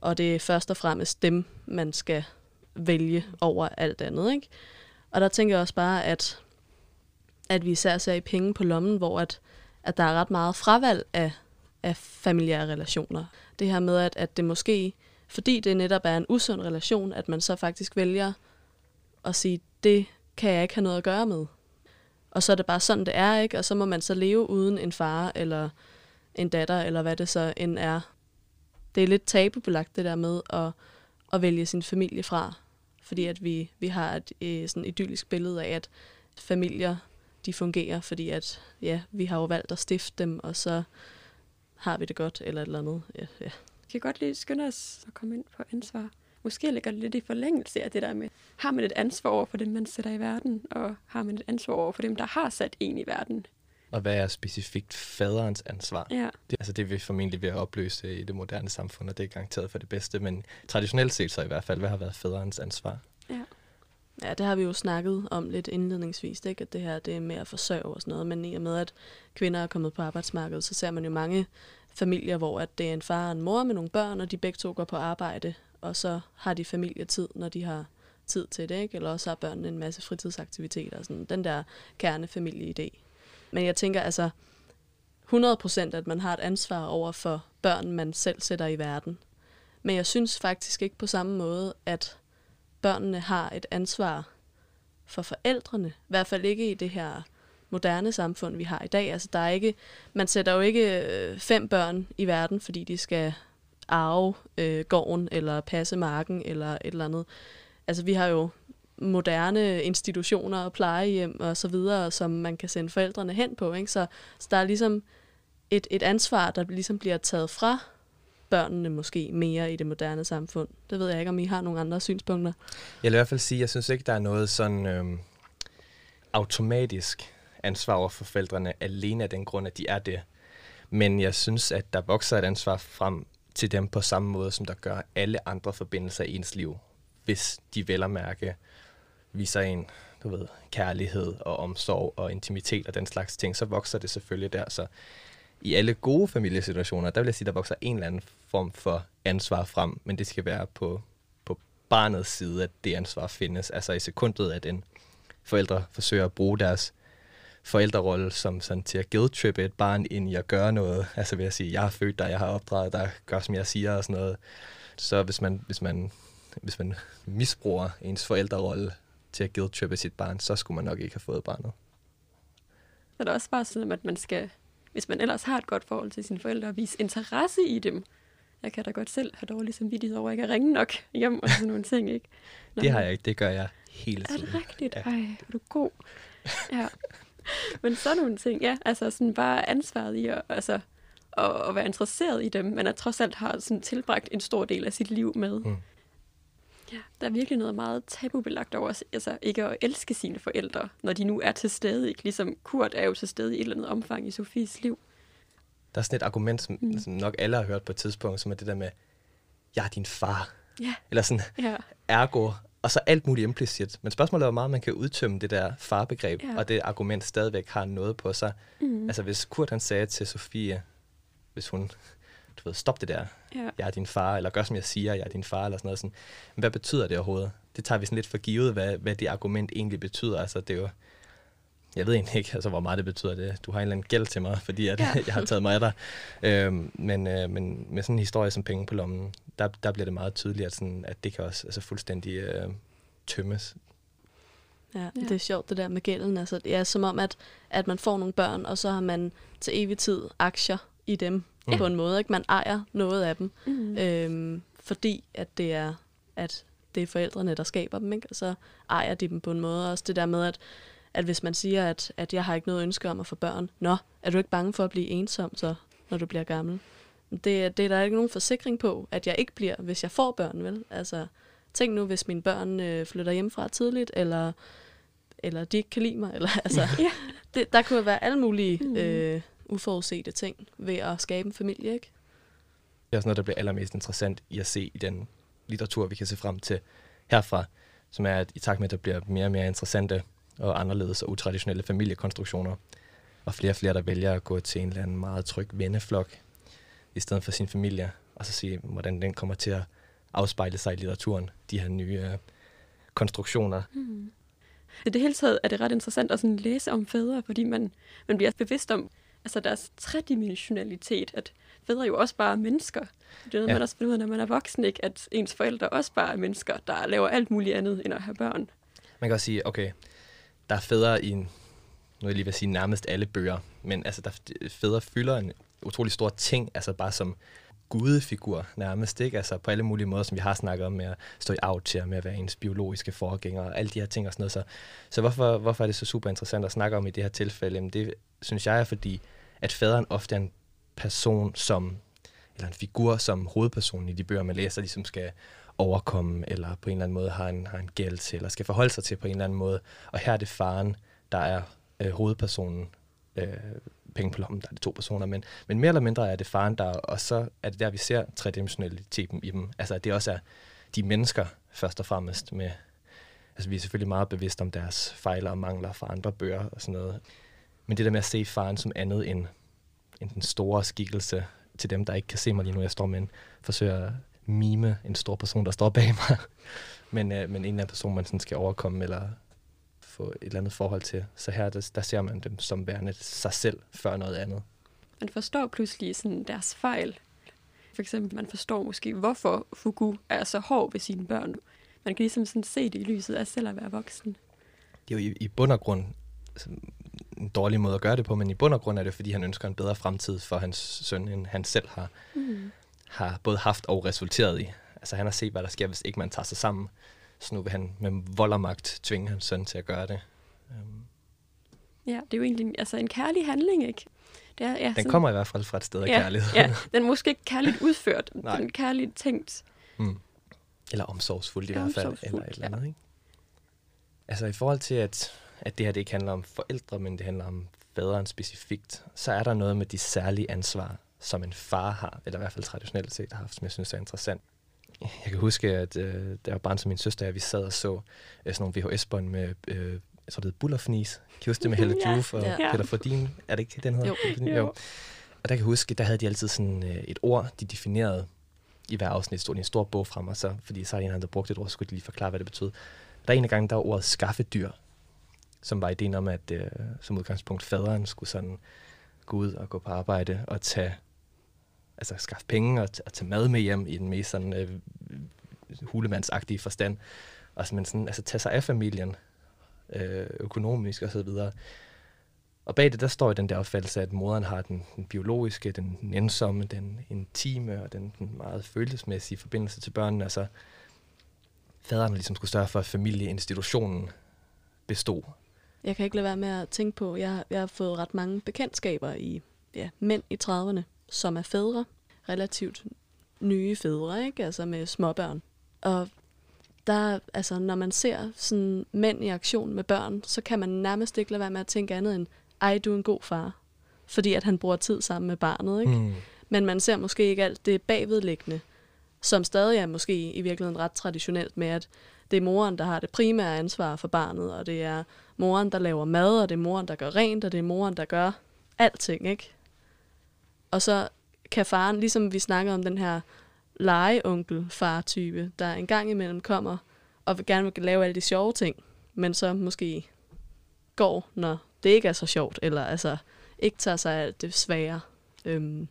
Speaker 3: og det er først og fremmest dem, man skal vælge over alt andet. Ikke? Og der tænker jeg også bare, at, at vi især ser i penge på lommen, hvor at, at der er ret meget fravalg af, af familiære relationer. Det her med, at, at det måske, fordi det netop er en usund relation, at man så faktisk vælger at sige, det kan jeg ikke have noget at gøre med. Og så er det bare sådan, det er, ikke? Og så må man så leve uden en far eller en datter, eller hvad det så end er. Det er lidt tabubelagt, det der med at, at vælge sin familie fra. Fordi at vi, vi har et, et sådan idyllisk billede af, at familier de fungerer, fordi at ja, vi har jo valgt at stifte dem, og så har vi det godt, eller et eller andet. Ja, ja.
Speaker 2: Vi kan godt lige skynde os at komme ind på ansvar. Måske ligger det lidt i forlængelse af det der med, har man et ansvar over for dem, man sætter i verden, og har man et ansvar over for dem, der har sat en i verden?
Speaker 4: Og hvad er specifikt faderens ansvar?
Speaker 2: Ja.
Speaker 4: Det, altså det vil formentlig at opløse i det moderne samfund, og det er garanteret for det bedste, men traditionelt set så i hvert fald, hvad har været faderens ansvar?
Speaker 2: Ja.
Speaker 3: Ja, det har vi jo snakket om lidt indledningsvis, ikke? at det her det er med at forsørge og sådan noget, men i og med, at kvinder er kommet på arbejdsmarkedet, så ser man jo mange familier, hvor at det er en far og en mor med nogle børn, og de begge to går på arbejde, og så har de familietid, når de har tid til det, ikke? eller også har børnene en masse fritidsaktiviteter, sådan den der kernefamilie-idé. Men jeg tænker altså 100% at man har et ansvar over for børn, man selv sætter i verden. Men jeg synes faktisk ikke på samme måde, at børnene har et ansvar for forældrene. I hvert fald ikke i det her moderne samfund, vi har i dag. Altså, der er ikke, man sætter jo ikke øh, fem børn i verden, fordi de skal arve øh, gården, eller passe marken, eller et eller andet. Altså, vi har jo moderne institutioner og plejehjem og så videre, som man kan sende forældrene hen på. Ikke? Så, så der er ligesom et, et ansvar, der ligesom bliver taget fra børnene måske mere i det moderne samfund. Det ved jeg ikke, om I har nogle andre synspunkter.
Speaker 4: Jeg vil i hvert fald sige, at jeg synes ikke, der er noget sådan øhm, automatisk ansvar over for forældrene, alene af den grund, at de er det. Men jeg synes, at der vokser et ansvar frem til dem på samme måde, som der gør alle andre forbindelser i ens liv. Hvis de vel at mærke viser en du ved, kærlighed og omsorg og intimitet og den slags ting, så vokser det selvfølgelig der. Så i alle gode familiesituationer, der vil jeg sige, der vokser en eller anden form for ansvar frem, men det skal være på, på barnets side, at det ansvar findes. Altså i sekundet, at en forældre forsøger at bruge deres forældrerolle som sådan til at guilt-trippe et barn ind i at gøre noget. Altså ved at sige, jeg har født dig, jeg har opdraget dig, gør som jeg siger og sådan noget. Så hvis man, hvis man, hvis man misbruger ens forældrerolle til at guilt-trippe sit barn, så skulle man nok ikke have fået barnet.
Speaker 2: Så er det også bare sådan, at man skal, hvis man ellers har et godt forhold til sine forældre, vise interesse i dem. Jeg kan da godt selv have dårlig samvittighed over ikke at ringe nok hjem og sådan nogle ting, ikke? Nå,
Speaker 4: Det har jeg ikke, det gør jeg hele
Speaker 2: Er
Speaker 4: tiden.
Speaker 2: det rigtigt?
Speaker 4: Ja.
Speaker 2: Ej, er du god. Ja. Men sådan nogle ting, ja. Altså sådan bare ansvaret i at, altså, at, at være interesseret i dem, men at trods alt har sådan tilbragt en stor del af sit liv med.
Speaker 4: Mm.
Speaker 2: Ja, der er virkelig noget meget tabubelagt over altså, ikke at elske sine forældre, når de nu er til stede. Ikke? Ligesom Kurt er jo til stede i et eller andet omfang i Sofies liv.
Speaker 4: Der er sådan et argument, som,
Speaker 2: Mm.
Speaker 4: som nok alle har hørt på et tidspunkt, som er det der med, jeg er din far.
Speaker 2: Ja,
Speaker 4: Eller sådan,
Speaker 2: ja.
Speaker 4: ergo og så alt muligt implicit. Men spørgsmålet er, hvor meget man kan udtømme det der farbegreb,
Speaker 2: Ja.
Speaker 4: og det argument stadigvæk har noget på sig.
Speaker 2: Mm.
Speaker 4: Altså hvis Kurt han sagde til Sofie, hvis hun, ved, stop det der,
Speaker 2: ja.
Speaker 4: jeg er din far, eller gør som jeg siger, jeg er din far, eller sådan noget. Sådan. Men hvad betyder det overhovedet? Det tager vi sådan lidt for givet, hvad, hvad det argument egentlig betyder. Altså det er jo, jeg ved egentlig ikke, altså, hvor meget det betyder det. Du har en eller anden gæld til mig, fordi at,
Speaker 2: Ja.
Speaker 4: jeg har taget mig af dig. Øhm, men, øh, men med sådan en historie som penge på lommen, der, der bliver det meget tydeligt, at, sådan, at det kan også altså, fuldstændig øh, tømmes.
Speaker 3: Ja,
Speaker 2: Ja.
Speaker 3: ja, det er sjovt det der med gælden. Altså, det er som om, at, at man får nogle børn, og så har man til evig tid aktier i dem
Speaker 4: Ja.
Speaker 3: ja. på en måde. Ikke? Man ejer noget af dem,
Speaker 2: Mm.
Speaker 3: øhm, fordi at det er at det er forældrene, der skaber dem, ikke? og så ejer de dem på en måde. Også det der med, at, at hvis man siger, at, at jeg har ikke noget ønske om at få børn, nå, er du ikke bange for at blive ensom, så, når du bliver gammel? Det, det er der ikke nogen forsikring på, at jeg ikke bliver, hvis jeg får børn, vel? Altså, tænk nu, hvis mine børn øh, flytter hjemmefra tidligt, eller, eller de ikke kan lide mig. Eller, altså,
Speaker 2: Ja.
Speaker 3: det, der kunne være alle mulige
Speaker 2: Mm.
Speaker 3: øh, uforudsete ting ved at skabe en familie, ikke?
Speaker 4: Det er også noget, der bliver allermest interessant i at se i den litteratur, vi kan se frem til herfra, som er, at i takt med, at der bliver mere og mere interessante og anderledes og utraditionelle familiekonstruktioner, og flere og flere, der vælger at gå til en eller anden meget tryg venneflok, i stedet for sin familie, og så se, hvordan den kommer til at afspejle sig i litteraturen, de her nye øh, konstruktioner.
Speaker 2: Mm. I det hele taget er det ret interessant at sådan læse om fædre, fordi man, man bliver bevidst om altså deres tredimensionalitet, at fædre jo også bare er mennesker. Det er noget, ja. Man også finder ud af, når man er voksen, ikke? at ens forældre også bare er mennesker, der laver alt muligt andet end at have børn.
Speaker 4: Man kan også sige, okay, der er fædre i, en, nu jeg lige at sige nærmest alle bøger, men altså, der, fædre fylder en utrolig stor ting, altså bare som gudefigur nærmest, ikke? Altså på alle mulige måder, som vi har snakket om med at stå i aftager, med at være ens biologiske forgænger og alle de her ting og sådan noget. Så, så hvorfor, hvorfor er det så super interessant at snakke om i det her tilfælde? Jamen det synes jeg er fordi, at faderen ofte er en person som, eller en figur som hovedpersonen i de bøger, man læser, ligesom skal overkomme, eller på en eller anden måde har en, har en gæld til, eller skal forholde sig til på en eller anden måde. Og her er det faren, der er øh, hovedpersonen, øh, penge på lommen, der er det to personer, men, men mere eller mindre er det faren, der og så er det der, vi ser tredimensionaliteten i dem. Altså, at det også er de mennesker, først og fremmest, med, altså vi er selvfølgelig meget bevidste om deres fejl og mangler fra andre bøger og sådan noget. Men det der med at se faren som andet end, end den store skikkelse til dem, der ikke kan se mig lige nu, jeg står med en, forsøger at mime en stor person, der står bag mig. men, øh, men en eller anden person, man sådan skal overkomme, eller få et eller andet forhold til. Så her, der, der ser man dem som værende sig selv før noget andet.
Speaker 2: Man forstår pludselig sådan deres fejl. For eksempel, man forstår måske, hvorfor Fugu er så hård ved sine børn. Man kan ligesom sådan se det i lyset af selv at være voksen.
Speaker 4: Det er jo i, i bund og grund en dårlig måde at gøre det på, men i bund og grund er det, fordi han ønsker en bedre fremtid for hans søn, end han selv har,
Speaker 2: Mm.
Speaker 4: har både haft og resulteret i. Altså han har set, hvad der sker, hvis ikke man tager sig sammen. Så nu vil han med vold og magt tvinge hans søn til at gøre det. Um,
Speaker 2: Ja, det er jo egentlig altså en kærlig handling, ikke? Det er, ja,
Speaker 4: den
Speaker 2: sådan-
Speaker 4: kommer i hvert fald fra et sted af
Speaker 2: ja,
Speaker 4: kærlighed.
Speaker 2: Ja, den er måske ikke kærligt udført,
Speaker 4: Nej.
Speaker 2: den er kærligt tænkt.
Speaker 4: Mm. Eller omsorgsfuldt i
Speaker 2: Ja,
Speaker 4: hvert fald. Eller et eller
Speaker 2: ja.
Speaker 4: andet, ikke? Altså i forhold til, at, at det her det ikke handler om forældre, men det handler om faderen specifikt, så er der noget med de særlige ansvar, som en far har, eller i hvert fald traditionelt set har haft, som jeg synes er interessant. Jeg kan huske, at øh, jeg var barn som min søster, og vi sad og så øh, sådan nogle VHS-bånd med, øh, jeg tror det hed Bullerfnis. Kan I huske det med Helle
Speaker 2: Ja,
Speaker 4: Juf og
Speaker 3: ja.
Speaker 4: Peter Fordin? Er det ikke den hedder?
Speaker 3: Jo.
Speaker 2: Jo.
Speaker 4: Og der kan jeg huske, der havde de altid sådan øh, et ord, de definerede i hver afsnit. Stod i en stor bog frem, og så, fordi så er en, der brugte et ord, så skulle de lige forklare, hvad det betød. Der er en af gangen, der var ordet skaffedyr, som var ideen om, at øh, som udgangspunkt faderen skulle sådan gå ud og gå på arbejde og tage, altså skaffe penge og, t- og tage mad med hjem i den mest sådan øh, hulemandsagtige forstand. Og så, men sådan, altså tage sig af familien, øh, økonomisk og så videre. Og bag det, der står i den der opfattelse, at moderen har den, den biologiske, den nænsomme, den intime og den, den meget følelsesmæssige forbindelse til børnene. Altså, faderen ligesom skulle sørge for, at familieinstitutionen bestod.
Speaker 3: Jeg kan ikke lade være med at tænke på, jeg, jeg har fået ret mange bekendtskaber i ja, mænd i 30'erne, som er fædre, relativt nye fædre, ikke? altså med småbørn. Og der, altså, når man ser sådan mænd i aktion med børn, så kan man nærmest ikke lade være med at tænke andet end, ej, du er en god far. Fordi at han bruger tid sammen med barnet, ikke?
Speaker 4: Mm.
Speaker 3: Men man ser måske ikke alt det bagvedliggende. som stadig er måske i virkeligheden ret traditionelt med, at det er moren, der har det primære ansvar for barnet, og det er moren, der laver mad, og det er moren, der gør rent, og det er moren, der gør alting, ikke? Og så kan faren, ligesom vi snakker om den her legeonkel-far-type, der en gang imellem kommer og vil gerne vil lave alle de sjove ting, men så måske går, når det ikke er så sjovt, eller altså ikke tager sig af det svære. Øhm,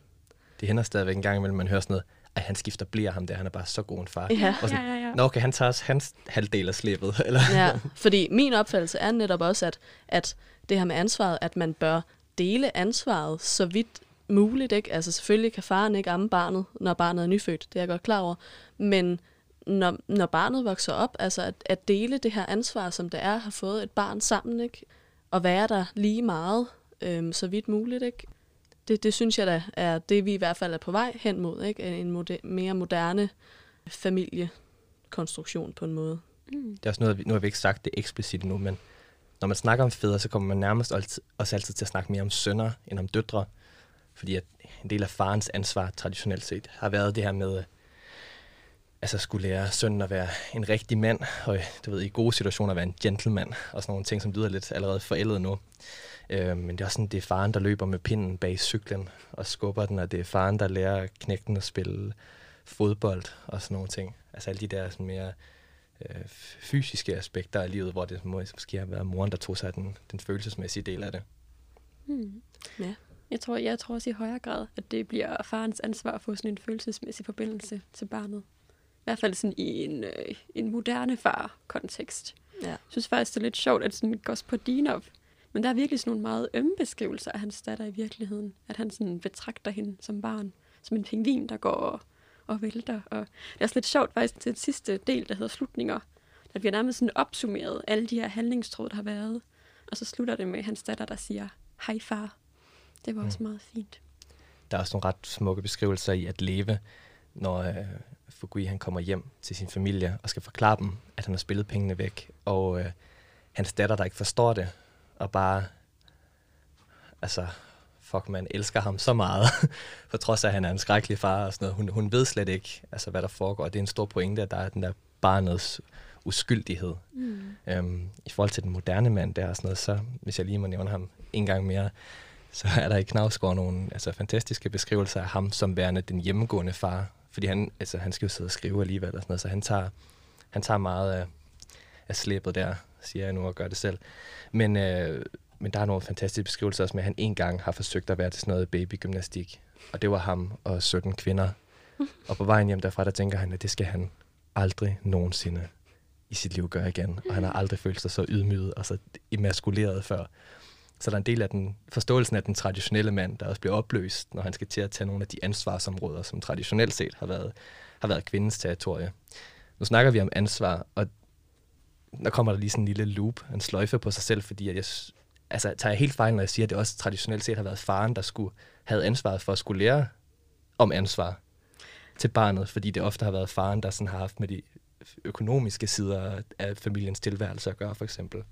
Speaker 4: Det hænder stadigvæk en gang imellem, man hører sådan noget, at han skifter bliver ham der, han er bare så god en far.
Speaker 3: ja.
Speaker 4: Og sådan,
Speaker 2: Ja, ja, ja.
Speaker 4: Nå, okay, han tager også hans halvdel af slippet. Eller?
Speaker 3: ja, fordi min opfattelse er netop også, at, at det her med ansvaret, at man bør dele ansvaret så vidt muligt. Ikke? Altså selvfølgelig kan faren ikke amme barnet, når barnet er nyfødt, det er jeg godt klar over. Men når, når barnet vokser op, altså at, at dele det her ansvar, som det er at have fået et barn sammen, ikke? og være der lige meget, øhm, så vidt muligt. Ikke? Det, det synes jeg da er det, vi i hvert fald er på vej hen mod. Ikke? En moder- mere moderne familiekonstruktion på en måde.
Speaker 2: Mm.
Speaker 4: Det er også noget, vi- nu har vi ikke sagt det eksplicit nu, men når man snakker om fædre, så kommer man nærmest altid, også altid til at snakke mere om sønner end om døtre. Fordi at en del af farens ansvar traditionelt set har været det her med, øh, altså skulle lære sønnen at være en rigtig mand, og øh, du ved, i gode situationer at være en gentleman, og sådan nogle ting, som lyder lidt allerede forældet nu. Øh, men det er også sådan, det er faren, der løber med pinden bag cyklen og skubber den, og det er faren, der lærer knægten at spille fodbold og sådan nogle ting. Altså alle de der sådan mere øh, fysiske aspekter af livet, hvor det måske har været moren, der tog sig af den, den følelsesmæssige del af det.
Speaker 2: Mm.
Speaker 3: Ja.
Speaker 2: Jeg tror, jeg tror også i højere grad, at det bliver farens ansvar at få sådan en følelsesmæssig forbindelse til barnet. I hvert fald sådan i en, øh, en moderne far-kontekst.
Speaker 3: Ja.
Speaker 2: Jeg synes faktisk, det er lidt sjovt, at sådan Gospodinov, men der er virkelig sådan nogle meget ømme beskrivelser af hans datter i virkeligheden. At han sådan betragter hende som barn, som en pingvin, der går og, og vælter. Og det er også lidt sjovt faktisk til den sidste del, der hedder slutninger. Der bliver nærmest sådan opsummeret alle de her handlingstråd, der har været. Og så slutter det med hans datter, der siger, hej far. Det var også meget fint.
Speaker 4: Der er også nogle ret smukke beskrivelser i at leve, når øh, Fugui han kommer hjem til sin familie og skal forklare dem, at han har spillet pengene væk. Og øh, hans datter, der ikke forstår det, og bare, altså, fuck man, elsker ham så meget, for trods af, at han er en skrækkelig far og sådan noget. Hun, hun ved slet ikke, altså, hvad der foregår. Og det er en stor pointe, at der er den der barnets uskyldighed.
Speaker 2: Mm.
Speaker 4: Øhm, I forhold til den moderne mand der og sådan noget, så hvis jeg lige må nævne ham en gang mere, så er der i Knavsgaard nogle altså, fantastiske beskrivelser af ham som værende den hjemmegående far. Fordi han, altså, han skal jo sidde og skrive alligevel og sådan noget, så han tager, han tager meget af, af slæbet der, siger jeg nu og gør det selv. Men, øh, men der er nogle fantastiske beskrivelser også med, at han en gang har forsøgt at være til sådan noget babygymnastik. Og det var ham og 17 kvinder. Og på vejen hjem derfra, der tænker han, at det skal han aldrig nogensinde i sit liv gøre igen. Og han har aldrig følt sig så ydmyget og så emaskuleret før. Så der er en del af den forståelsen af den traditionelle mand, der også bliver opløst, når han skal til at tage nogle af de ansvarsområder, som traditionelt set har været, har været kvindens territorie. Nu snakker vi om ansvar, og der kommer der lige sådan en lille loop, en sløjfe på sig selv, fordi at jeg, altså, tager jeg helt fejl, når jeg siger, at det også traditionelt set har været faren, der skulle have ansvaret for at skulle lære om ansvar til barnet, fordi det ofte har været faren, der sådan har haft med de økonomiske sider af familiens tilværelse at gøre, for eksempel.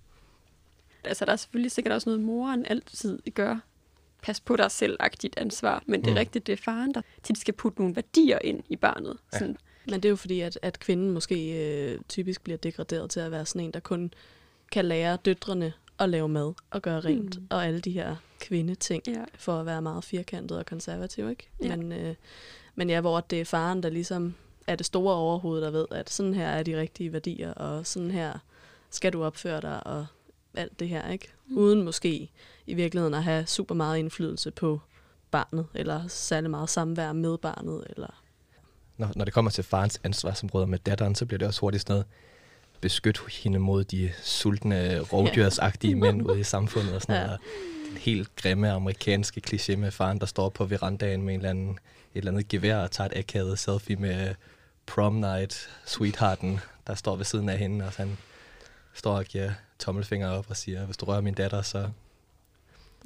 Speaker 2: Altså, der er selvfølgelig sikkert også noget, moren altid gør. Pas på dig selv-agtigt ansvar. Men det er
Speaker 4: Mm.
Speaker 2: rigtigt, det er faren, der tit skal putte nogle værdier ind i barnet.
Speaker 4: Ja.
Speaker 2: Sådan,
Speaker 3: Men det er jo fordi, at, at kvinden måske øh, typisk bliver degraderet til at være sådan en, der kun kan lære døtrene at lave mad og gøre rent,
Speaker 2: mm.
Speaker 3: og alle de her kvindeting,
Speaker 2: ja.
Speaker 3: for at være meget firkantet og konservativ, ikke?
Speaker 2: Ja.
Speaker 3: Men, øh, men ja, hvor det er faren, der ligesom er det store overhoved, der ved, at sådan her er de rigtige værdier, og sådan her skal du opføre dig, og alt det her, ikke?
Speaker 2: Mm.
Speaker 3: Uden måske i virkeligheden at have super meget indflydelse på barnet, eller særlig meget samvær med barnet, eller
Speaker 4: når, når det kommer til farens ansvarsområder med datteren, så bliver det også hurtigt sådan noget, beskyt hende mod de sultne, rovdyrsagtige mænd ude i samfundet og sådan
Speaker 3: Ja.
Speaker 4: noget. Og Den helt grimme amerikanske kliché med faren, der står på verandaen med en eller anden, et eller andet gevær og tager et akavet selfie med prom night sweethearten, der står ved siden af hende, og han står og giver tommelfinger op og siger, hvis du rører min datter, så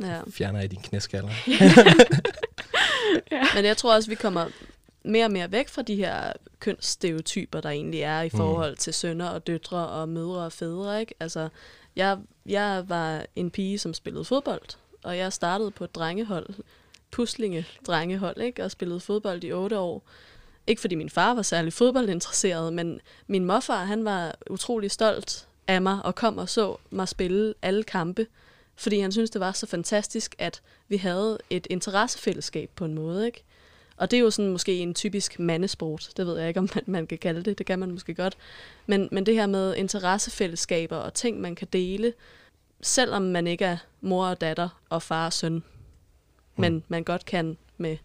Speaker 3: ja.
Speaker 4: fjerner jeg din knæskaller.
Speaker 3: Men jeg tror også, vi kommer mere og mere væk fra de her kønsstereotyper, der egentlig er i
Speaker 4: Mm.
Speaker 3: forhold til sønner og døtre og mødre og fædre. Ikke? Altså, jeg, jeg var en pige, som spillede fodbold, og jeg startede på et drengehold, puslinge drengehold, ikke? og spillede fodbold i otte år. Ikke fordi min far var særlig fodboldinteresseret, men min morfar, han var utrolig stolt af mig og kom og så mig spille alle kampe, fordi han syntes, det var så fantastisk, at vi havde et interessefællesskab på en måde, ikke? Og det er jo sådan måske en typisk mandesport. Det ved jeg ikke, om man, man kan kalde det. Det kan man måske godt. Men, men det her med interessefællesskaber og ting, man kan dele, selvom man ikke er mor og datter og far og søn, men man godt kan med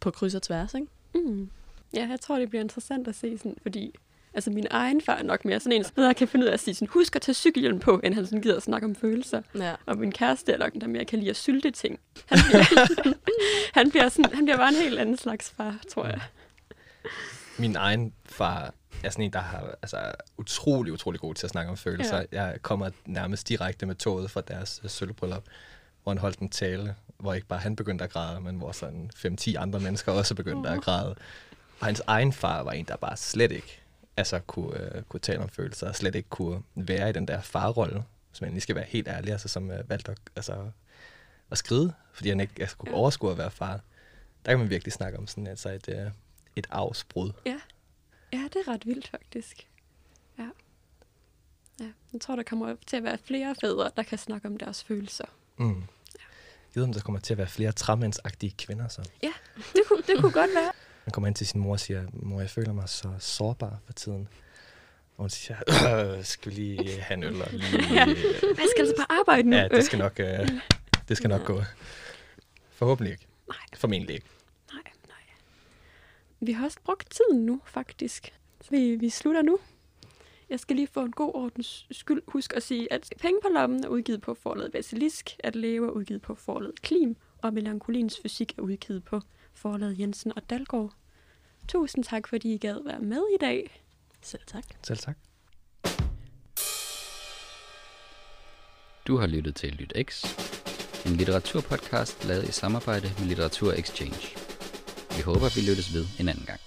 Speaker 3: på kryds og tværs, ikke?
Speaker 2: Mm. Ja, jeg tror, det bliver interessant at se, sådan, fordi altså, min egen far er nok mere sådan en, der kan finde ud af at sige, sådan, husk at tage cykelhjelm på, end han sådan gider at snakke om følelser.
Speaker 3: Ja.
Speaker 2: Og min kæreste er nok den, der mere kan lide at sylte ting. Han bliver, han bliver, sådan, han bliver bare en helt anden slags far, tror jeg.
Speaker 4: Min egen far er sådan en, der har altså, utrolig, utrolig god til at snakke om følelser. Ja. Jeg kommer nærmest direkte med toget fra deres uh, sølvbryllup, hvor han holdt en tale, hvor ikke bare han begyndte at græde, men hvor sådan 5-10 andre mennesker også begyndte at græde. Og hans egen far var en, der bare slet ikke altså, kunne, uh, kunne tale om følelser, og slet ikke kunne være i den der farrolle, hvis man lige skal være helt ærlig, altså, som uh, valgte at, altså, at skride, fordi han ikke altså, kunne overskue at være far. Der kan man virkelig snakke om sådan altså et, uh, et afsbrud.
Speaker 2: Ja. ja, det er ret vildt faktisk. Ja. ja. Jeg tror, der kommer til at være flere fædre, der kan snakke om deres følelser.
Speaker 4: Mm. Jeg ved, om der kommer til at være flere træmændsagtige kvinder, så.
Speaker 2: Ja, det kunne, det kunne godt være.
Speaker 4: Man kommer ind til sin mor og siger, mor, jeg føler mig så sårbar for tiden. Og hun siger, øh, skal vi lige have en øl og lige...
Speaker 2: Ja. Jeg skal altså på arbejde nu.
Speaker 4: Ja, det skal nok, øh, det skal nok gå. Forhåbentlig ikke.
Speaker 2: Nej.
Speaker 4: Formentlig ikke.
Speaker 2: Nej, nej. Vi har også brugt tiden nu, faktisk. Vi, vi slutter nu. Jeg skal lige få en god ordens skyld husk at sige, at Penge på lommen er udgivet på forladet Basilisk, at Leve er udgivet på forladet Klim, og Melankolins fysik er udgivet på forlaget Jensen og Dalgaard. Tusind tak, fordi I gad være med i dag.
Speaker 3: Selv tak.
Speaker 4: Selv tak.
Speaker 1: Du har lyttet til Lyt X, en litteraturpodcast lavet i samarbejde med Litteratur Exchange. Vi håber, vi lyttes ved en anden gang.